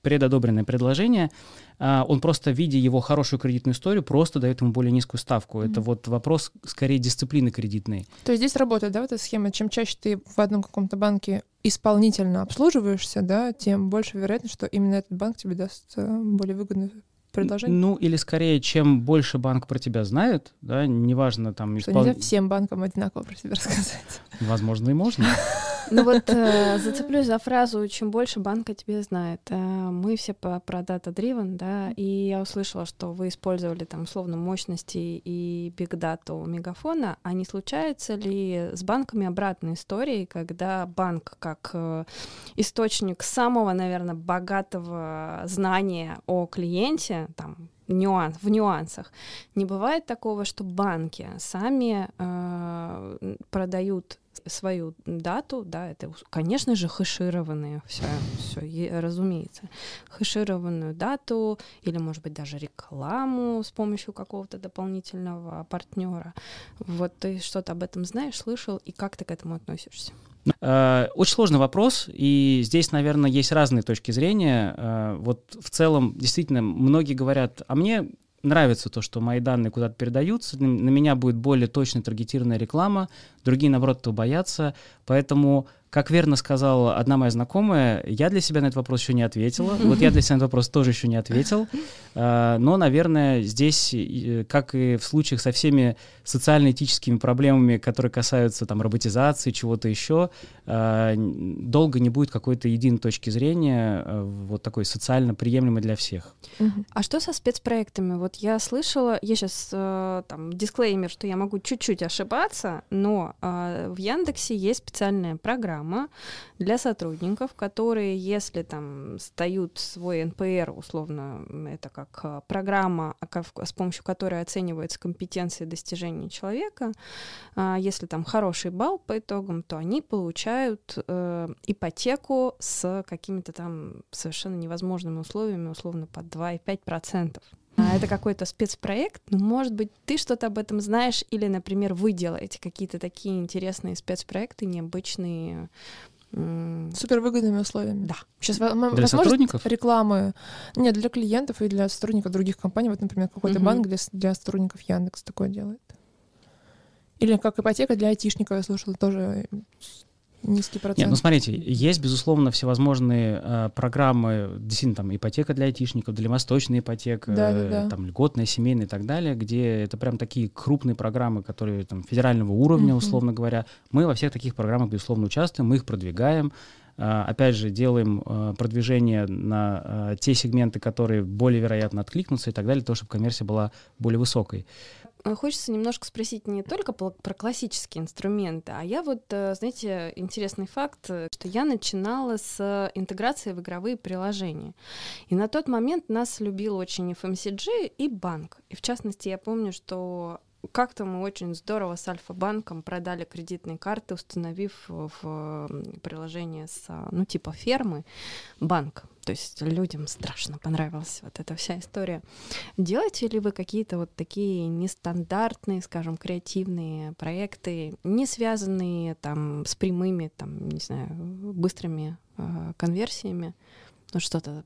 предодобренное предложение, а, он просто, видя его хорошую кредитную историю, просто дает ему более низкую ставку. Mm-hmm. Это вот вопрос, скорее, дисциплины кредитной. То есть здесь работает, да, вот эта схема? Чем чаще ты в одном каком-то банке исполнительно обслуживаешься, да, тем больше вероятность, что именно этот банк тебе даст э, более выгодную предложение? Ну, или скорее, чем больше банк про тебя знает, да, неважно там... Что испол... нельзя всем банкам одинаково про себя рассказать. Возможно, и можно. Ну вот э, зацеплюсь за фразу «чем больше банка тебе знает». Э, мы все по, про data-driven, да, и я услышала, что вы использовали там условно мощности и биг-дату у Мегафона. А не случается ли с банками обратной истории, когда банк как э, источник самого, наверное, богатого знания о клиенте, там, нюанс, в нюансах. Не бывает такого, что банки сами э, продают свою дату, да, это, конечно же, хэшированные, все, все, разумеется, хэшированную дату или, может быть, даже рекламу с помощью какого-то дополнительного партнера. Вот ты что-то об этом знаешь, слышал, и как ты к этому относишься? Э, очень сложный вопрос, и здесь, наверное, есть разные точки зрения. Э, вот в целом, действительно, многие говорят, а мне нравится то, что мои данные куда-то передаются, на меня будет более точно таргетированная реклама, другие, наоборот, этого боятся, поэтому как верно сказала одна моя знакомая, я для себя на этот вопрос еще не ответила. Вот я для себя на этот вопрос тоже еще не ответил. А, но, наверное, здесь, как и в случаях со всеми социально-этическими проблемами, которые касаются там роботизации, чего-то еще, а, долго не будет какой-то единой точки зрения, а, вот такой социально приемлемой для всех. А что со спецпроектами? Вот я слышала, я сейчас э, там дисклеймер, что я могу чуть-чуть ошибаться, но в Яндексе есть специальная программа, программа для сотрудников, которые, если там сдают свой НПР, условно, это как э, программа, а с помощью которой оцениваются компетенции достижения человека, а, если там хороший балл по итогам, то они получают э, ипотеку с какими-то там совершенно невозможными условиями, условно под 2,5%. А это какой-то спецпроект, ну, может быть, ты что-то об этом знаешь, или, например, вы делаете какие-то такие интересные спецпроекты, необычные, Супер выгодными условиями. Да. Сейчас для сотрудников? рекламы. Нет, для клиентов и для сотрудников других компаний. Вот, например, какой-то угу. банк для, для сотрудников Яндекс такое делает. Или как ипотека для айтишников, я слушала, тоже низкий процент. Нет, ну смотрите, есть, безусловно, всевозможные э, программы, действительно, там, ипотека для айтишников, дальневосточная ипотека, да, да, да. там, льготная, семейная и так далее, где это прям такие крупные программы, которые там федерального уровня, mm-hmm. условно говоря. Мы во всех таких программах, безусловно, участвуем, мы их продвигаем. Uh, опять же, делаем uh, продвижение на uh, те сегменты, которые более вероятно откликнутся и так далее, того, чтобы конверсия была более высокой. Э, хочется немножко спросить не только про классические инструменты, а я вот, э, знаете, интересный факт, э, что я начинала с интеграции в игровые приложения. И на тот момент нас любил очень FMCG и банк. И в частности, я помню, что как-то мы очень здорово с Альфа-банком продали кредитные карты, установив в приложение с, ну, типа фермы банк. То есть людям страшно понравилась вот эта вся история. Делаете ли вы какие-то вот такие нестандартные, скажем, креативные проекты, не связанные там с прямыми, там, не знаю, быстрыми э, конверсиями? Ну, что-то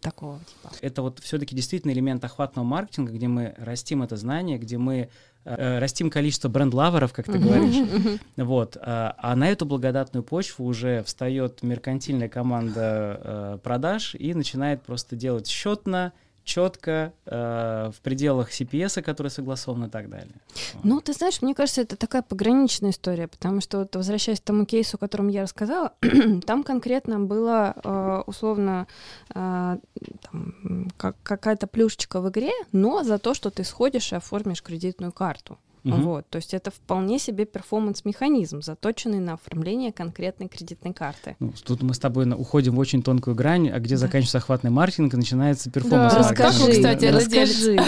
такого типа. Это вот все-таки действительно элемент охватного маркетинга, где мы растим это знание, где мы э, растим количество бренд-лаверов, как ты говоришь. Вот. А, а на эту благодатную почву уже встает меркантильная команда э, продаж и начинает просто делать счетно, четко, э, в пределах CPS, который согласован и так далее. Ну, ты знаешь, мне кажется, это такая пограничная история, потому что, вот, возвращаясь к тому кейсу, о котором я рассказала, там конкретно было э, условно э, как, какая-то плюшечка в игре, но за то, что ты сходишь и оформишь кредитную карту. Угу. Вот, то есть это вполне себе перформанс-механизм, заточенный на оформление конкретной кредитной карты. Ну, тут мы с тобой уходим в очень тонкую грань, а где да. заканчивается охватный маркетинг и начинается перформанс да. Расскажи, кстати, расскажи.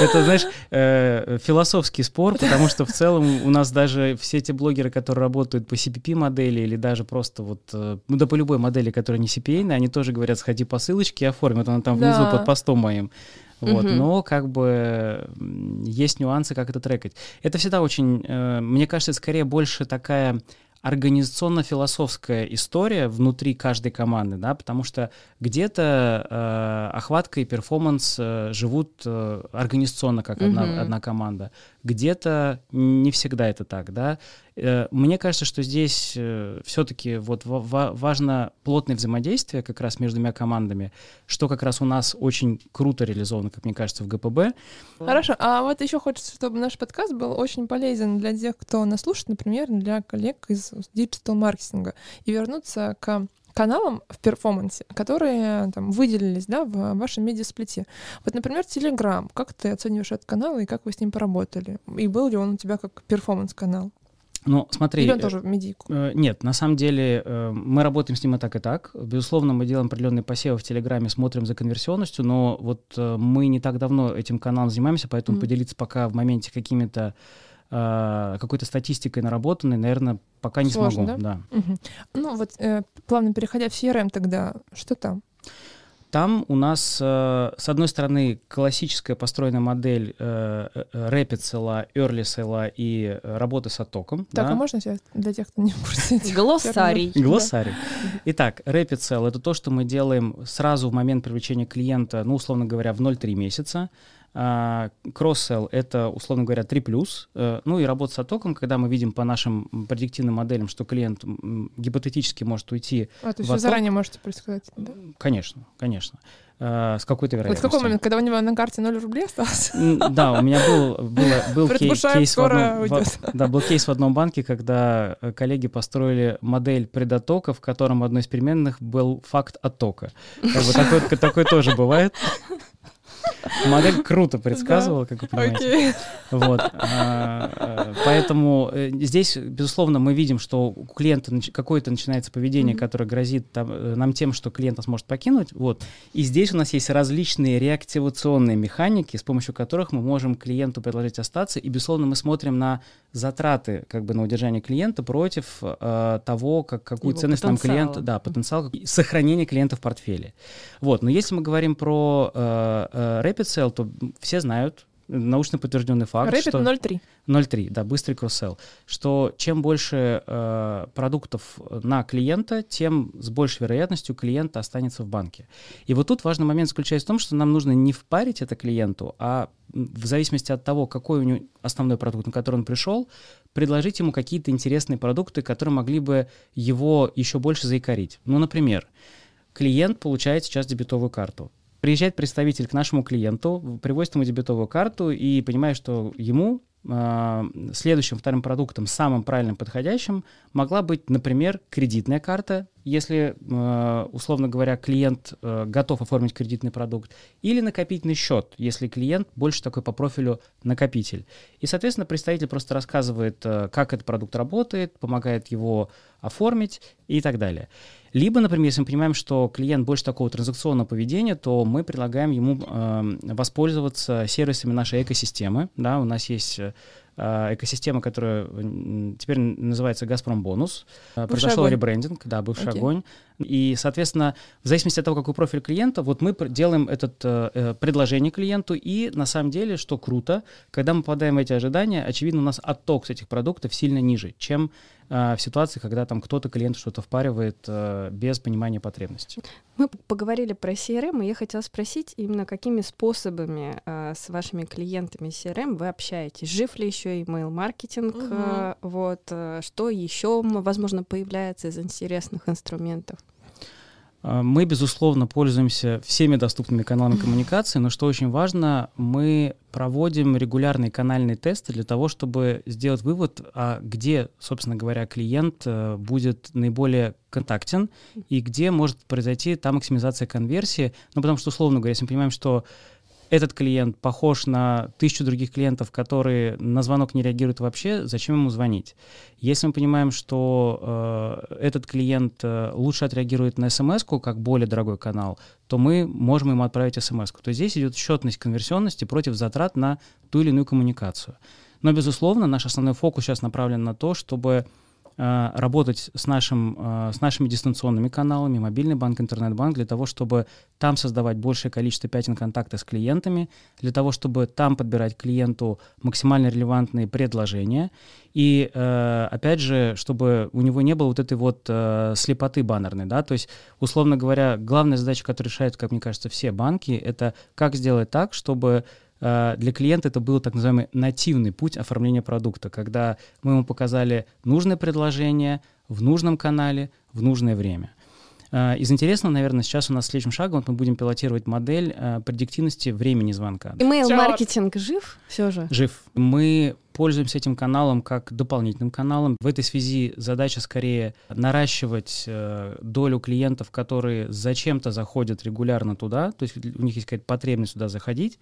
Это, знаешь, э, философский спор, потому что в целом у нас даже все эти блогеры, которые работают по CPP-модели или даже просто вот, э, ну да по любой модели, которая не CPA, они тоже говорят, сходи по ссылочке и оформи, вот она там внизу под постом моим. Вот, угу. но как бы есть нюансы, как это трекать. Это всегда очень, э, мне кажется, скорее больше такая организационно-философская история внутри каждой команды, да, потому что где-то э, охватка и перформанс э, живут э, организационно как одна, mm-hmm. одна команда, где-то не всегда это так, да. Э, мне кажется, что здесь э, все-таки вот важно плотное взаимодействие как раз между двумя командами, что как раз у нас очень круто реализовано, как мне кажется, в ГПБ. Хорошо, а вот еще хочется, чтобы наш подкаст был очень полезен для тех, кто нас слушает, например, для коллег из digital-маркетинга, и вернуться к каналам в performance е, которые там выделились, да, в вашем медиа split е. Вот, например, Telegram. Как ты оцениваешь этот канал и как вы с ним поработали? И был ли он у тебя как performance-канал? Ну, смотри. Или он тоже в медийку? Э, нет, на самом деле э, мы работаем с ним и так, и так. Безусловно, мы делаем определенные посевы в Телеграме, смотрим за конверсионностью, но вот э, мы не так давно этим каналом занимаемся, поэтому mm. поделиться пока в моменте какими-то э, какой-то статистикой наработанной, наверное, пока не Сложно, смогу. Да? Да. Угу. Ну вот, э, плавно переходя в CRM тогда, что там? Там у нас, э, с одной стороны, классическая построенная модель э, э, Rapid Sell, Early Sell и работы с оттоком. Так, да? а можно сейчас для тех, кто не в курсе? Глоссарий. Глоссарий. Итак, Rapid Sell — это то, что мы делаем сразу в момент привлечения клиента, ну, условно говоря, в 0,3 месяца. А, кросс-селл — это, условно говоря, 3+. Э, ну и работа с оттоком, когда мы видим по нашим предиктивным моделям, что клиент гипотетически может уйти А, то есть вы заранее можете предсказать, да? Конечно, конечно. Uh, с какой-то вероятностью. Вот в какой момент, когда у него на карте 0 рублей осталось? Да, у меня был, было, был кейс, кейс в одном, в, да, был кейс в одном банке, когда э, коллеги построили модель предоттока, в котором одной из переменных был факт оттока. Как бы такой, такой тоже бывает. Модель круто предсказывала, как вы понимаете. Вот. А, а, поэтому э, здесь, безусловно, мы видим, что у клиента какое-то начинается поведение, которое грозит э, нам тем, что клиент нас может покинуть. Вот. И здесь у нас есть различные реактивационные механики, с помощью которых мы можем клиенту предложить остаться. И, безусловно, мы смотрим на затраты как бы на удержание клиента против э, того, как, какую Его ценность нам клиент, да, потенциал сохранения клиента в портфеле. Вот. Но если мы говорим про э, э, Rapid Sell, то все знают, научно подтвержденный факт, Rapid что... 0,3. 0,3, да, быстрый кросс-селл, что чем больше э, продуктов на клиента, тем с большей вероятностью клиент останется в банке. И вот тут важный момент заключается в том, что нам нужно не впарить это клиенту, а в зависимости от того, какой у него основной продукт, на который он пришел, предложить ему какие-то интересные продукты, которые могли бы его еще больше заикарить. Ну, например, клиент получает сейчас дебетовую карту приезжает представитель к нашему клиенту, привозит ему дебетовую карту и понимает, что ему э, следующим вторым продуктом, самым правильным подходящим, могла быть, например, кредитная карта, если, э, условно говоря, клиент э, готов оформить кредитный продукт, или накопительный счет, если клиент больше такой по профилю накопитель. И, соответственно, представитель просто рассказывает, э, как этот продукт работает, помогает его оформить и так далее. Либо, например, если мы понимаем, что клиент больше такого транзакционного поведения, то мы предлагаем ему э, воспользоваться сервисами нашей экосистемы. Да, у нас есть экосистема, которая теперь называется «Газпром Бонус». Бывший Произошел огонь. ребрендинг, да, бывший okay. огонь. И, соответственно, в зависимости от того, какой профиль клиента, вот мы делаем это э, э, предложение клиенту, и на самом деле, что круто, когда мы попадаем в эти ожидания, очевидно, у нас отток с этих продуктов сильно ниже, чем э, в ситуации, когда там кто-то клиент что-то впаривает э, без понимания потребностей. Мы поговорили про CRM, и я хотела спросить именно какими способами э, с вашими клиентами CRM вы общаетесь? Жив ли еще email-маркетинг? Угу. Э, вот, э, что еще, возможно, появляется из интересных инструментов? А, мы, безусловно, пользуемся всеми доступными каналами коммуникации, но что очень важно, мы проводим регулярные канальные тесты для того, чтобы сделать вывод, а где, собственно говоря, клиент э, будет наиболее контактен и где может произойти та максимизация конверсии. Ну, потому что, условно говоря, если мы понимаем, что этот клиент похож на тысячу других клиентов, которые на звонок не реагируют вообще, зачем ему звонить? Если мы понимаем, что э, этот клиент э, лучше отреагирует на смс как более дорогой канал, то мы можем ему отправить смс. То есть здесь идет счетность конверсионности против затрат на ту или иную коммуникацию. Но, безусловно, наш основной фокус сейчас направлен на то, чтобы работать с, нашим, э, с нашими дистанционными каналами, мобильный банк, интернет-банк, для того, чтобы там создавать большее количество пятен контакта с клиентами, для того, чтобы там подбирать клиенту максимально релевантные предложения. И, э, опять же, чтобы у него не было вот этой вот слепоты баннерной, да, то есть, условно говоря, главная задача, которую решают, как мне кажется, все банки, это как сделать так, чтобы Э, для клиента это был так называемый нативный путь оформления продукта, когда мы ему показали нужное предложение в нужном канале в нужное время. Э, из интересного, наверное, сейчас у нас следующим шагом вот мы будем пилотировать модель э, предиктивности времени звонка. Email-маркетинг жив все же? Жив. Мы пользуемся этим каналом как дополнительным каналом. В этой связи задача скорее наращивать э, долю клиентов, которые зачем-то заходят регулярно туда, то есть у них есть какая-то потребность туда заходить.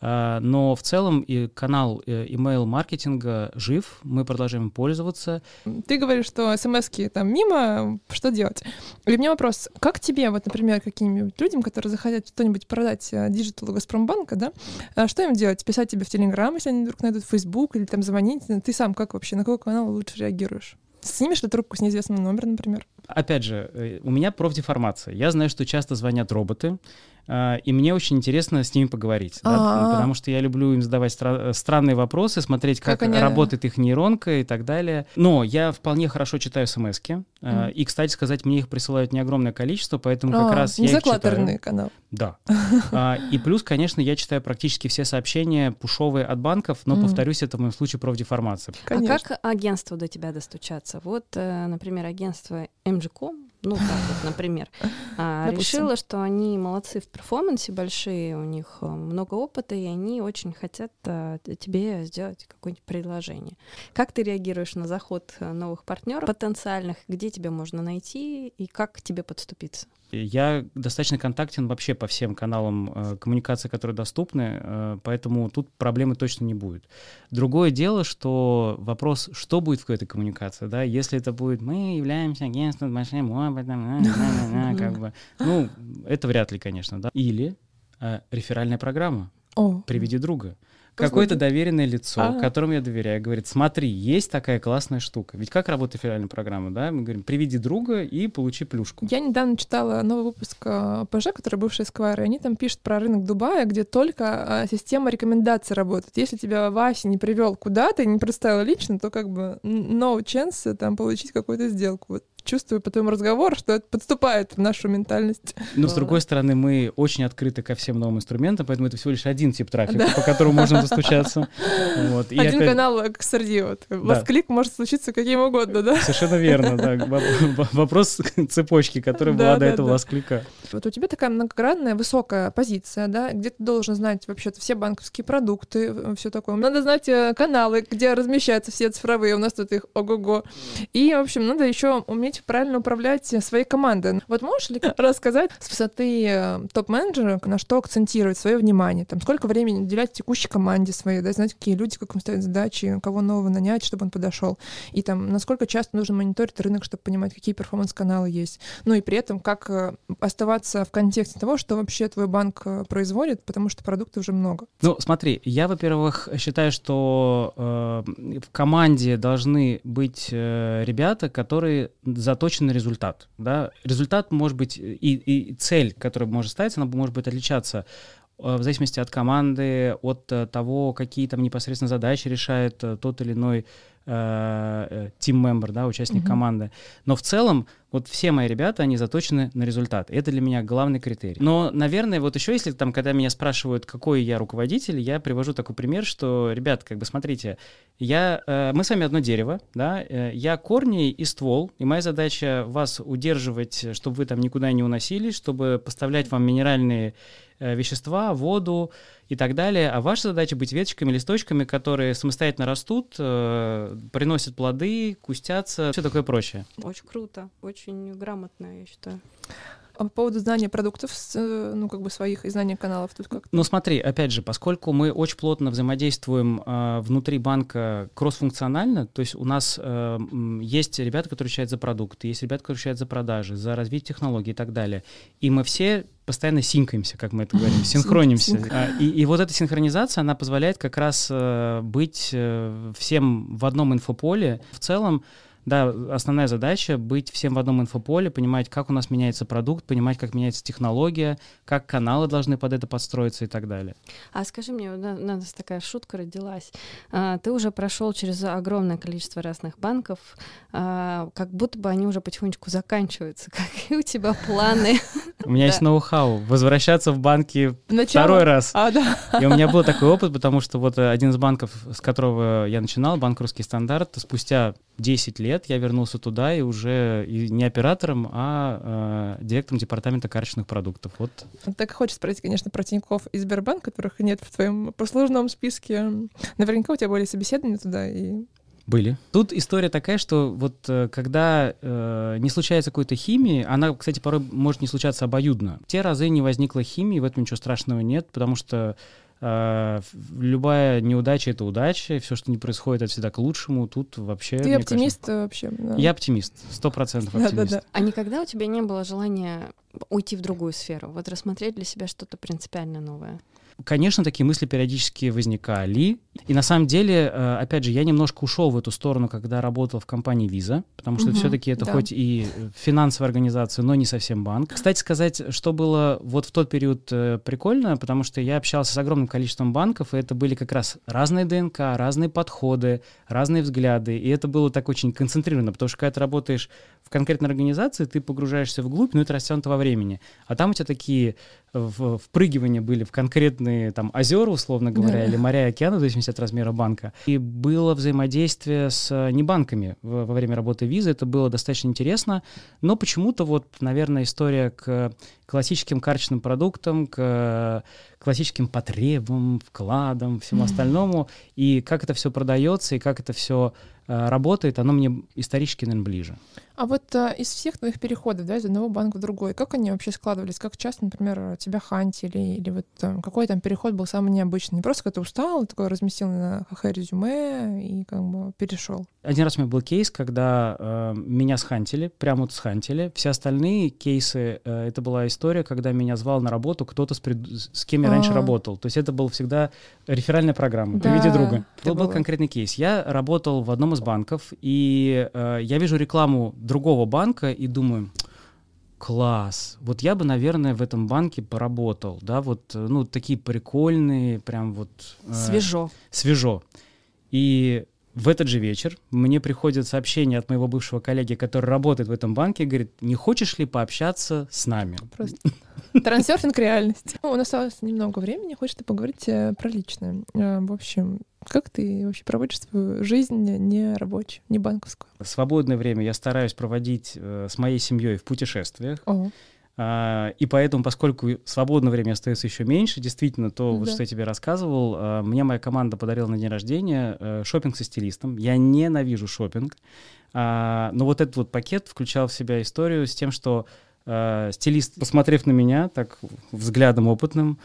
А, но в целом и канал э, email-маркетинга жив, мы продолжаем пользоваться. Ты говоришь, что смс там мимо, что делать? И у меня вопрос, как тебе, вот, например, каким-нибудь людям, которые захотят что-нибудь продать э, digital у Газпромбанка, да, а что им делать? Писать тебе в Телеграм, если они вдруг найдут Facebook, или там звонить? Ты сам как вообще, на какой канал лучше реагируешь? Снимешь ли трубку с неизвестным номером, например? Опять же, э, у меня профдеформация. Я знаю, что часто звонят роботы, и мне очень интересно с ними поговорить, да, потому что я люблю им задавать стра- странные вопросы, смотреть, как, как они... работает их нейронка и так далее. Но я вполне хорошо читаю смс mm. и, кстати сказать, мне их присылают не огромное количество, поэтому а, как раз я их читаю. канал. Да. А, и плюс, конечно, я читаю практически все сообщения пушовые от банков, но, повторюсь, это в моем случае профдеформация. Конечно. А как агентству до тебя достучаться? Вот, э, например, агентство MGCOM, ну, так вот, например, а, решила, что они молодцы в перформансе большие, у них э, много опыта, и они очень хотят а, тебе сделать какое-нибудь предложение. Как ты реагируешь на заход э, новых партнеров потенциальных, где тебя можно найти и как к тебе подступиться? Я достаточно контактен вообще по всем каналам э, коммуникации, которые доступны, э, поэтому тут проблемы точно не будет. Другое дело, что вопрос, что будет в этой коммуникации, да, если это будет «мы являемся агентством большим опытом», как бы, ну, это вряд ли, конечно, да. Или э, реферальная программа «Приведи друга» какое-то доверенное лицо, а которому я доверяю, говорит, смотри, есть такая классная штука. Ведь как работает федеральная программа, да? Мы говорим, приведи друга и получи плюшку. Я недавно читала новый выпуск ПЖ, который бывший Esquire, и они там пишут про рынок Дубая, где только э, система рекомендаций работает. Если тебя Вася не привел куда-то, не представил лично, то как бы no chance там получить какую-то сделку. Вот чувствую по твоему разговору, что это подступает в нашу ментальность. Но, с другой стороны, мы очень открыты ко всем новым инструментам, поэтому это всего лишь один тип трафика, да. по которому можно достучаться. Вот. И Один опять... канал к XRD. Вот. Да. Восклик может случиться каким угодно, да? Совершенно верно, да. Вопрос цепочки, которая была до этого восклика. Вот у тебя такая многогранная, высокая позиция, да, где ты должен знать вообще-то все банковские продукты, все такое. Надо знать э, каналы, где размещаются все цифровые, у нас тут их ого-го. И, в общем, надо еще уметь уметь правильно управлять своей командой. Вот можешь ли рассказать с высоты э, топ-менеджера, на что акцентировать свое внимание? Там, сколько времени уделять текущей команде своей, да, знать, какие люди, как им ставят задачи, кого нового нанять, чтобы он подошел. И там, насколько часто нужно мониторить рынок, чтобы понимать, какие перформанс-каналы есть. Ну и при этом, как э, оставаться в контексте того, что вообще твой банк э, производит, потому что продуктов уже много. Ну, смотри, я, во-первых, считаю, что э, в команде должны быть э, ребята, которые заточен на результат. Да? Результат может быть и, и цель, которая может ставиться, она может быть отличаться э, в зависимости от команды, от э, того, какие там непосредственно задачи решает э, тот или иной тим-мембер, да, участник uh-huh. команды. Но в целом вот все мои ребята, они заточены на результат. Это для меня главный критерий. Но, наверное, вот еще если там, когда меня спрашивают, какой я руководитель, я привожу такой пример, что, ребят, как бы смотрите, я, э, мы с вами одно дерево, да, э, я корни и ствол, и моя задача вас удерживать, чтобы вы там никуда не уносились, чтобы поставлять вам минеральные э, вещества, воду и так далее. А ваша задача быть веточками, листочками, которые самостоятельно растут, э, приносят плоды, кустятся, все такое прочее. Очень круто, очень грамотно, я считаю. А по поводу знания продуктов, э, ну, как бы своих и знания каналов тут как -то... Ну, смотри, опять же, поскольку мы очень плотно взаимодействуем э, внутри банка кроссфункционально, то есть у нас э, есть ребята, которые отвечают за продукты, есть ребята, которые отвечают за продажи, за развитие технологий и так далее. И мы все постоянно синкаемся, как мы это говорим, синхронимся. А, и, и вот эта синхронизация, она позволяет как раз э, быть э, всем в одном инфополе. В целом, да, основная задача быть всем в одном инфополе, понимать, как у нас меняется продукт, понимать, как меняется технология, как каналы должны под это подстроиться и так далее. А скажи мне, у нас такая шутка родилась. А, ты уже прошел через огромное количество разных банков, а, как будто бы они уже потихонечку заканчиваются. Какие у тебя планы? У меня есть ноу-хау. Возвращаться в банки второй раз. А. И у меня был такой опыт, потому что вот один из банков, с которого я начинал, банк «Русский стандарт», спустя 10 лет я вернулся туда и уже и не оператором, а э, директором департамента карточных продуктов. Вот. Так хочется спросить, конечно, про Тинькофф и Сбербанк, которых нет в твоем послужном списке. Наверняка у тебя были собеседования туда, и были. Тут история такая, что вот э, когда э, не случается какой-то химии, она, кстати, порой может не случаться обоюдно. В те разы не возникло химии, в этом ничего страшного нет, потому что любая неудача — это удача, все, что не происходит, это всегда к лучшему. Тут вообще... Ты оптимист кажется, вообще? Да. Я оптимист, сто процентов оптимист. Да, да, да. А никогда у тебя не было желания уйти в другую сферу, вот рассмотреть для себя что-то принципиально новое? Конечно, такие мысли периодически возникали. И на самом деле, э, опять же, я немножко ушел в эту сторону, когда работал в компании Visa, потому что угу, все-таки это да. хоть и финансовая организация, но не совсем банк. Кстати сказать, что было вот в тот период э, прикольно, потому что я общался с огромным количеством банков, и это были как раз разные ДНК, разные подходы, разные взгляды, и это было так очень концентрировано, потому что когда ты работаешь в конкретной организации, ты погружаешься вглубь, но это растянуто во времени. А там у тебя такие в, впрыгивания были в конкретные там озера, условно говоря, да. или моря и океаны, в зависимости от размера банка. И было взаимодействие с э, небанками во время работы визы, это было достаточно интересно, но почему-то вот, наверное, история к классическим карточным продуктам, к классическим потребам, вкладам, всему остальному, и как это все продается, и как это все э, работает, оно мне исторически, наверное, ближе. А вот а, из всех твоих переходов, да, из одного банка в другой, как они вообще складывались? Как часто, например, тебя хантили? Или вот а, какой там переход был самый необычный? Не просто когда ты устал, такой разместил на ХХ резюме и как бы перешел. Один раз у меня был кейс, когда э, меня схантили, прямо вот схантили. Все остальные кейсы, э, это была история, когда меня звал на работу кто-то, с, пред... с кем я раньше А. работал. То есть это был всегда реферальная программа. Да, Приведи друга. это Был, был конкретный кейс. Я работал в одном из банков, и э, я вижу рекламу другого банка и думаю, класс, вот я бы, наверное, в этом банке поработал, да, вот, ну, такие прикольные, прям вот... э, Свежо. свежо. И в этот же вечер мне приходит сообщение от моего бывшего коллеги, который работает в этом банке, говорит, не хочешь ли пообщаться с нами? Просто трансерфинг реальности. У нас осталось немного времени, хочется поговорить э, про личное. Э, В общем, как ты вообще проводишь свою жизнь не рабочую, не банковскую? Свободное время я стараюсь проводить э, с моей семьей в путешествиях. О, А, и поэтому, поскольку свободного времени остается еще меньше, действительно, то, вот Да. что я тебе рассказывал, а, мне моя команда подарила на день рождения э, шопинг со стилистом. Я ненавижу шопинг, а, но вот этот вот пакет включал в себя историю с тем, что стилист, посмотрев на меня так взглядом опытным,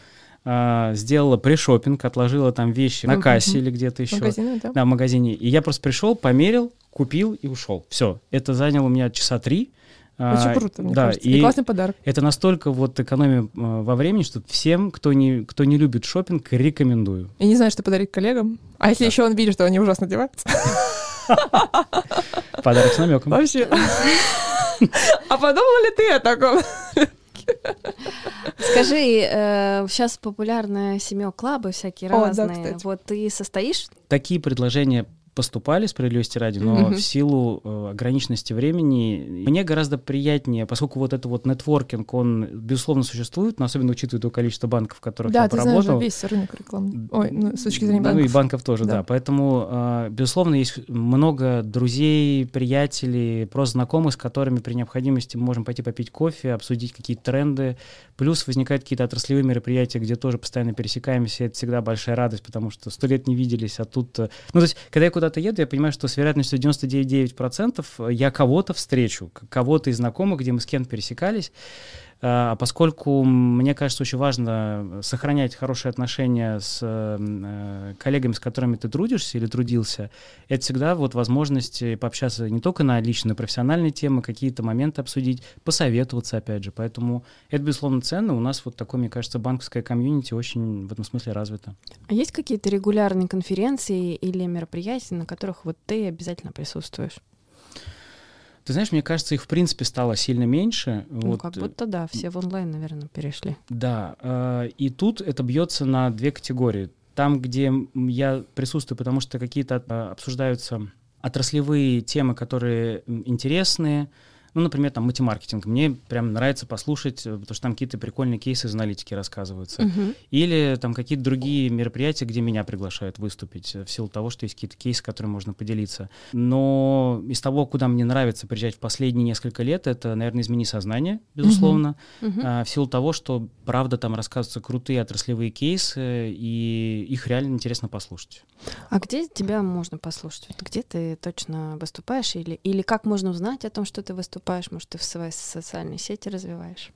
а, сделала пришопинг, отложила там вещи на кассе или где-то еще. магазины, да? Да, в магазине. И я просто пришел, померил, купил и ушел. Все. Это заняло у меня часа три. Очень А, круто, мне да, кажется. И и классный подарок. это настолько вот экономия э, во времени, что всем, кто не, кто не любит шопинг, рекомендую. И не знаю, что подарить коллегам. А если Да. еще он видит, что они ужасно одеваются? Подарок с намеком. Вообще. А подумала ли ты о таком? Скажи, сейчас популярны семье клабы всякие О, разные. Вот ты состоишь? Такие предложения поступали, справедливости ради, но Мгм. в силу э, ограниченности времени мне гораздо приятнее, поскольку вот это вот нетворкинг, он, безусловно, существует, но особенно учитывая то количество банков, в которых Да, я ты поработал. весь рынок рекламный. Ой, ну, с точки зрения Ну и банков. банков тоже, да. Да. Поэтому, э, безусловно, есть много друзей, приятелей, просто знакомых, с которыми при необходимости мы можем пойти попить кофе, обсудить какие-то тренды. Плюс возникают какие-то отраслевые мероприятия, где тоже постоянно пересекаемся. Это всегда большая радость, потому что сто лет не виделись, а тут... э, Ну, то есть, когда я куда-то еду, я понимаю, что с вероятностью 99,9% я кого-то встречу, кого-то из знакомых, где мы с кем-то пересекались. А Поскольку мне кажется, очень важно сохранять хорошие отношения с э, коллегами, с которыми ты трудишься или трудился, это всегда вот возможность э, пообщаться не только на личные, профессиональные темы, какие-то моменты обсудить, посоветоваться, опять же. Поэтому это, безусловно, ценно. У нас вот такое, мне кажется, банковское комьюнити очень в этом смысле развито. А есть какие-то регулярные конференции или мероприятия, на которых вот ты обязательно присутствуешь? Ты знаешь, мне кажется, их в принципе стало сильно меньше. Ну, Вот, как э, будто да, все в онлайн, наверное, перешли. Да, э, и тут это бьется на две категории. Там, где я присутствую, потому что какие-то э, обсуждаются отраслевые темы, которые интересные, ну, например, там мультимаркетинг. Мне прям нравится послушать, э, потому что там какие-то прикольные кейсы из аналитики рассказываются. Мгм. Или там какие-то другие мероприятия, где меня приглашают выступить, э, в силу того, что есть какие-то кейсы, которыми можно поделиться. Но из того, куда мне нравится приезжать в последние несколько лет, это, наверное, «Измени сознание», безусловно. Мгм. А, в силу того, что, правда, там рассказываются крутые отраслевые кейсы, и их реально интересно послушать. А где тебя можно послушать? Где ты точно выступаешь? Или, или как можно узнать о том, что ты выступаешь? Может, ты в своей социальной сети развиваешь?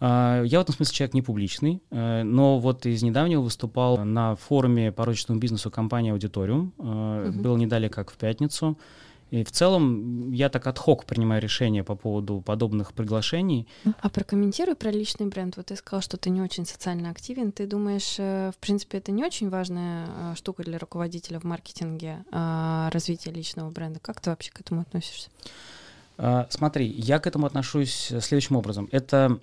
А, Я в этом смысле человек не публичный, э, но вот из недавнего выступал на форуме по розничному бизнесу компании «Аудиториум». Э, Мгм. Был не далее, как в пятницу. И в целом я так отхок принимаю решения по поводу подобных приглашений. А прокомментируй про личный бренд. Вот ты сказал, что ты не очень социально активен. Ты думаешь, э, в принципе, это не очень важная э, штука для руководителя в маркетинге, а, развитие личного бренда. Как ты вообще к этому относишься? А, Смотри, я к этому отношусь э, следующим образом. Это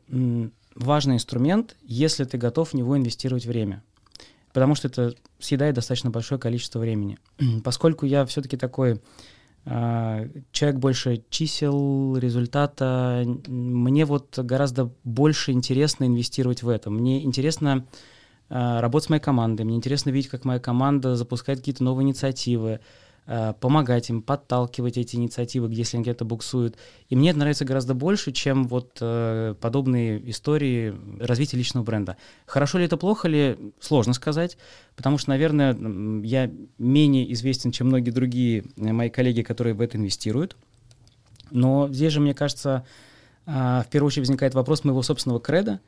важный инструмент, если ты готов в него инвестировать время. Потому что это съедает достаточно большое количество времени. Поскольку я все-таки такой а, человек больше чисел, результата, мне вот гораздо больше интересно инвестировать в это. Мне интересно а, работать с моей командой, мне интересно видеть, как моя команда запускает какие-то новые инициативы. Э, помогать им, подталкивать эти инициативы, если они где-то буксуют. И мне это нравится гораздо больше, чем вот э, подобные истории развития личного бренда. Хорошо ли это, плохо ли, сложно сказать, потому что, наверное, я менее известен, чем многие другие мои коллеги, которые в это инвестируют. Но здесь же, мне кажется, в первую очередь возникает вопрос моего собственного креда,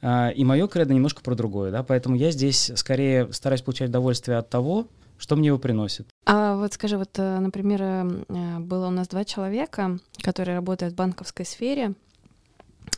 а, и мое кредо немножко про другое, да, поэтому я здесь скорее стараюсь получать удовольствие от того, что мне его приносит. А вот скажи, вот, э, например, э, было у нас два человека, которые работают в банковской сфере,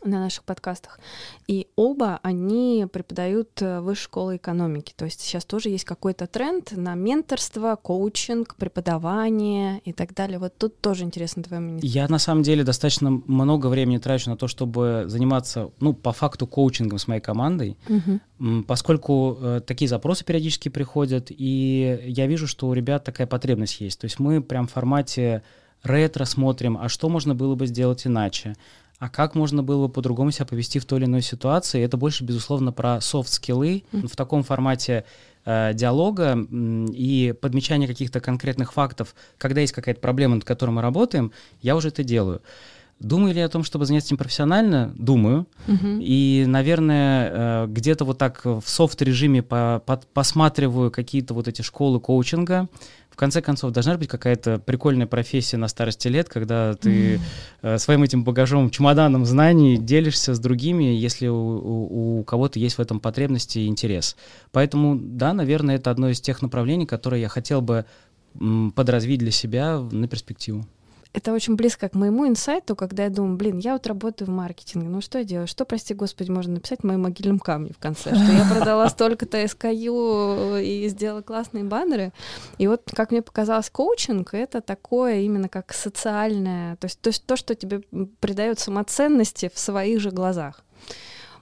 на наших подкастах. И оба они преподают э, высшей школы экономики. То есть сейчас тоже есть какой-то тренд на менторство, коучинг, преподавание и так далее. Вот тут тоже интересно твое мнение. Я на самом деле достаточно много времени трачу на то, чтобы заниматься, ну, по факту коучингом с моей командой, угу. поскольку э, такие запросы периодически приходят, и я вижу, что у ребят такая потребность есть. То есть мы прям в формате ретро смотрим, а что можно было бы сделать иначе, а как можно было бы по-другому себя повести в той или иной ситуации. Это больше, безусловно, про софт-скиллы mm-hmm. в таком формате э, диалога э, и подмечания каких-то конкретных фактов. Когда есть какая-то проблема, над которой мы работаем, я уже это делаю. Думаю ли я о том, чтобы заняться этим профессионально? Думаю. Uh-huh. И, наверное, э, где-то вот так в софт-режиме по, по, посматриваю какие-то вот эти школы коучинга. В конце концов, должна быть какая-то прикольная профессия на старости лет, когда ты uh-huh. своим этим багажом, чемоданом знаний делишься с другими, если у, у, у кого-то есть в этом потребности и интерес. Поэтому, да, наверное, это одно из тех направлений, которые я хотел бы подразвить для себя на перспективу это очень близко к моему инсайту, когда я думаю, блин, я вот работаю в маркетинге, ну что я делаю? Что, прости господи, можно написать в моем могильном камне в конце? Что я продала столько-то SKU и сделала классные баннеры. И вот, как мне показалось, коучинг — это такое именно как социальное, то есть то, то что тебе придает самоценности в своих же глазах.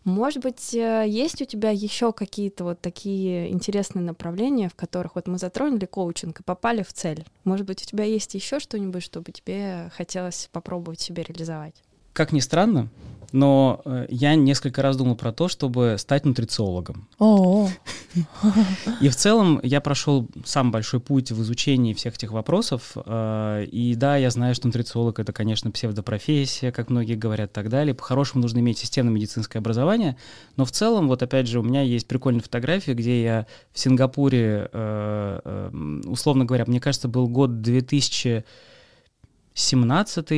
Может быть, э, есть у тебя еще какие-то вот такие интересные направления, в которых вот мы затронули коучинг и попали в цель? Может быть, у тебя есть еще что-нибудь, чтобы тебе хотелось попробовать себе реализовать? Как ни странно, но э, я несколько раз думал про то, чтобы стать нутрициологом. О. И в целом я прошел сам большой путь в изучении всех этих вопросов. Э, и да, я знаю, что нутрициолог это, конечно, псевдопрофессия, как многие говорят, и так далее. По-хорошему нужно иметь системное медицинское образование. Но в целом, вот опять же, у меня есть прикольная фотография, где я в Сингапуре, э, условно говоря, мне кажется, был год 2000 17 э,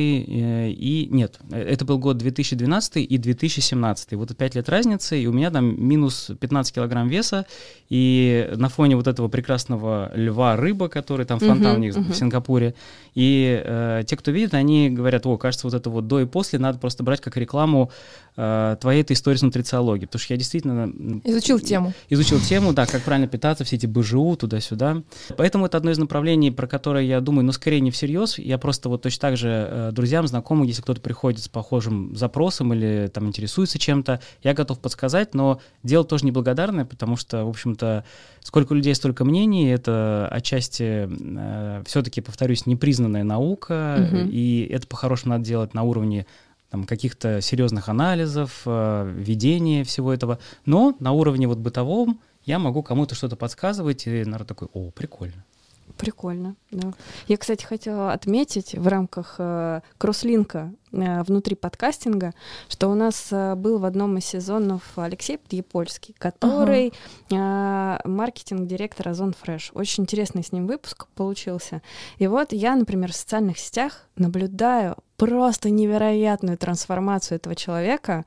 и... Нет, это был год 2012 и 2017. Вот 5 лет разницы, и у меня там минус 15 килограмм веса, и на фоне вот этого прекрасного льва рыба, который там фонтан uh-huh, у них uh-huh. в Сингапуре, и э, те, кто видит, они говорят, о, кажется, вот это вот до и после надо просто брать как рекламу э, твоей этой истории с нутрициологией, потому что я действительно... Изучил тему. Изучил тему, да, как правильно питаться, все эти БЖУ, туда-сюда. Поэтому это одно из направлений, про которое я думаю, но скорее не всерьез, я просто вот точно так же э, друзьям, знакомым, если кто-то приходит с похожим запросом или там интересуется чем-то, я готов подсказать, но дело тоже неблагодарное, потому что, в общем-то, сколько людей, столько мнений, это отчасти э, все-таки, повторюсь, непризнанная наука, угу. и это по-хорошему надо делать на уровне там, каких-то серьезных анализов, э, ведения всего этого. Но на уровне вот бытовом я могу кому-то что-то подсказывать, и народ такой, о, прикольно. Прикольно, да. Я, кстати, хотела отметить в рамках э, кросслинка э, внутри подкастинга, что у нас э, был в одном из сезонов Алексей Подъепольский, который ага. э, маркетинг-директор Озон Фреш. Очень интересный с ним выпуск получился. И вот я, например, в социальных сетях наблюдаю просто невероятную трансформацию этого человека,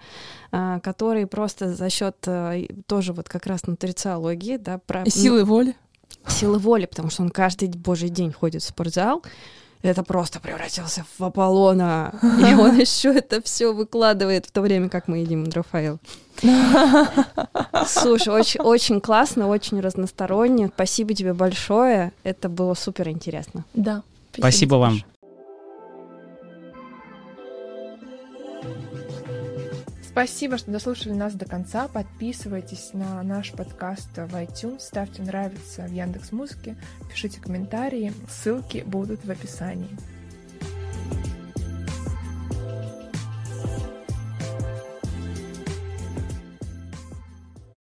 э, который просто за счет э, тоже вот как раз нутрициологии, да, про... силы воли силы воли, потому что он каждый божий день ходит в спортзал, это просто превратился в Аполлона. И он еще это все выкладывает в то время, как мы едим Рафаэл. Слушай, очень, очень классно, очень разносторонне. Спасибо тебе большое. Это было супер интересно. Да. Спасибо, спасибо вам. Спасибо, что дослушали нас до конца. Подписывайтесь на наш подкаст в iTunes, ставьте нравится в Яндекс Музыке, пишите комментарии, ссылки будут в описании.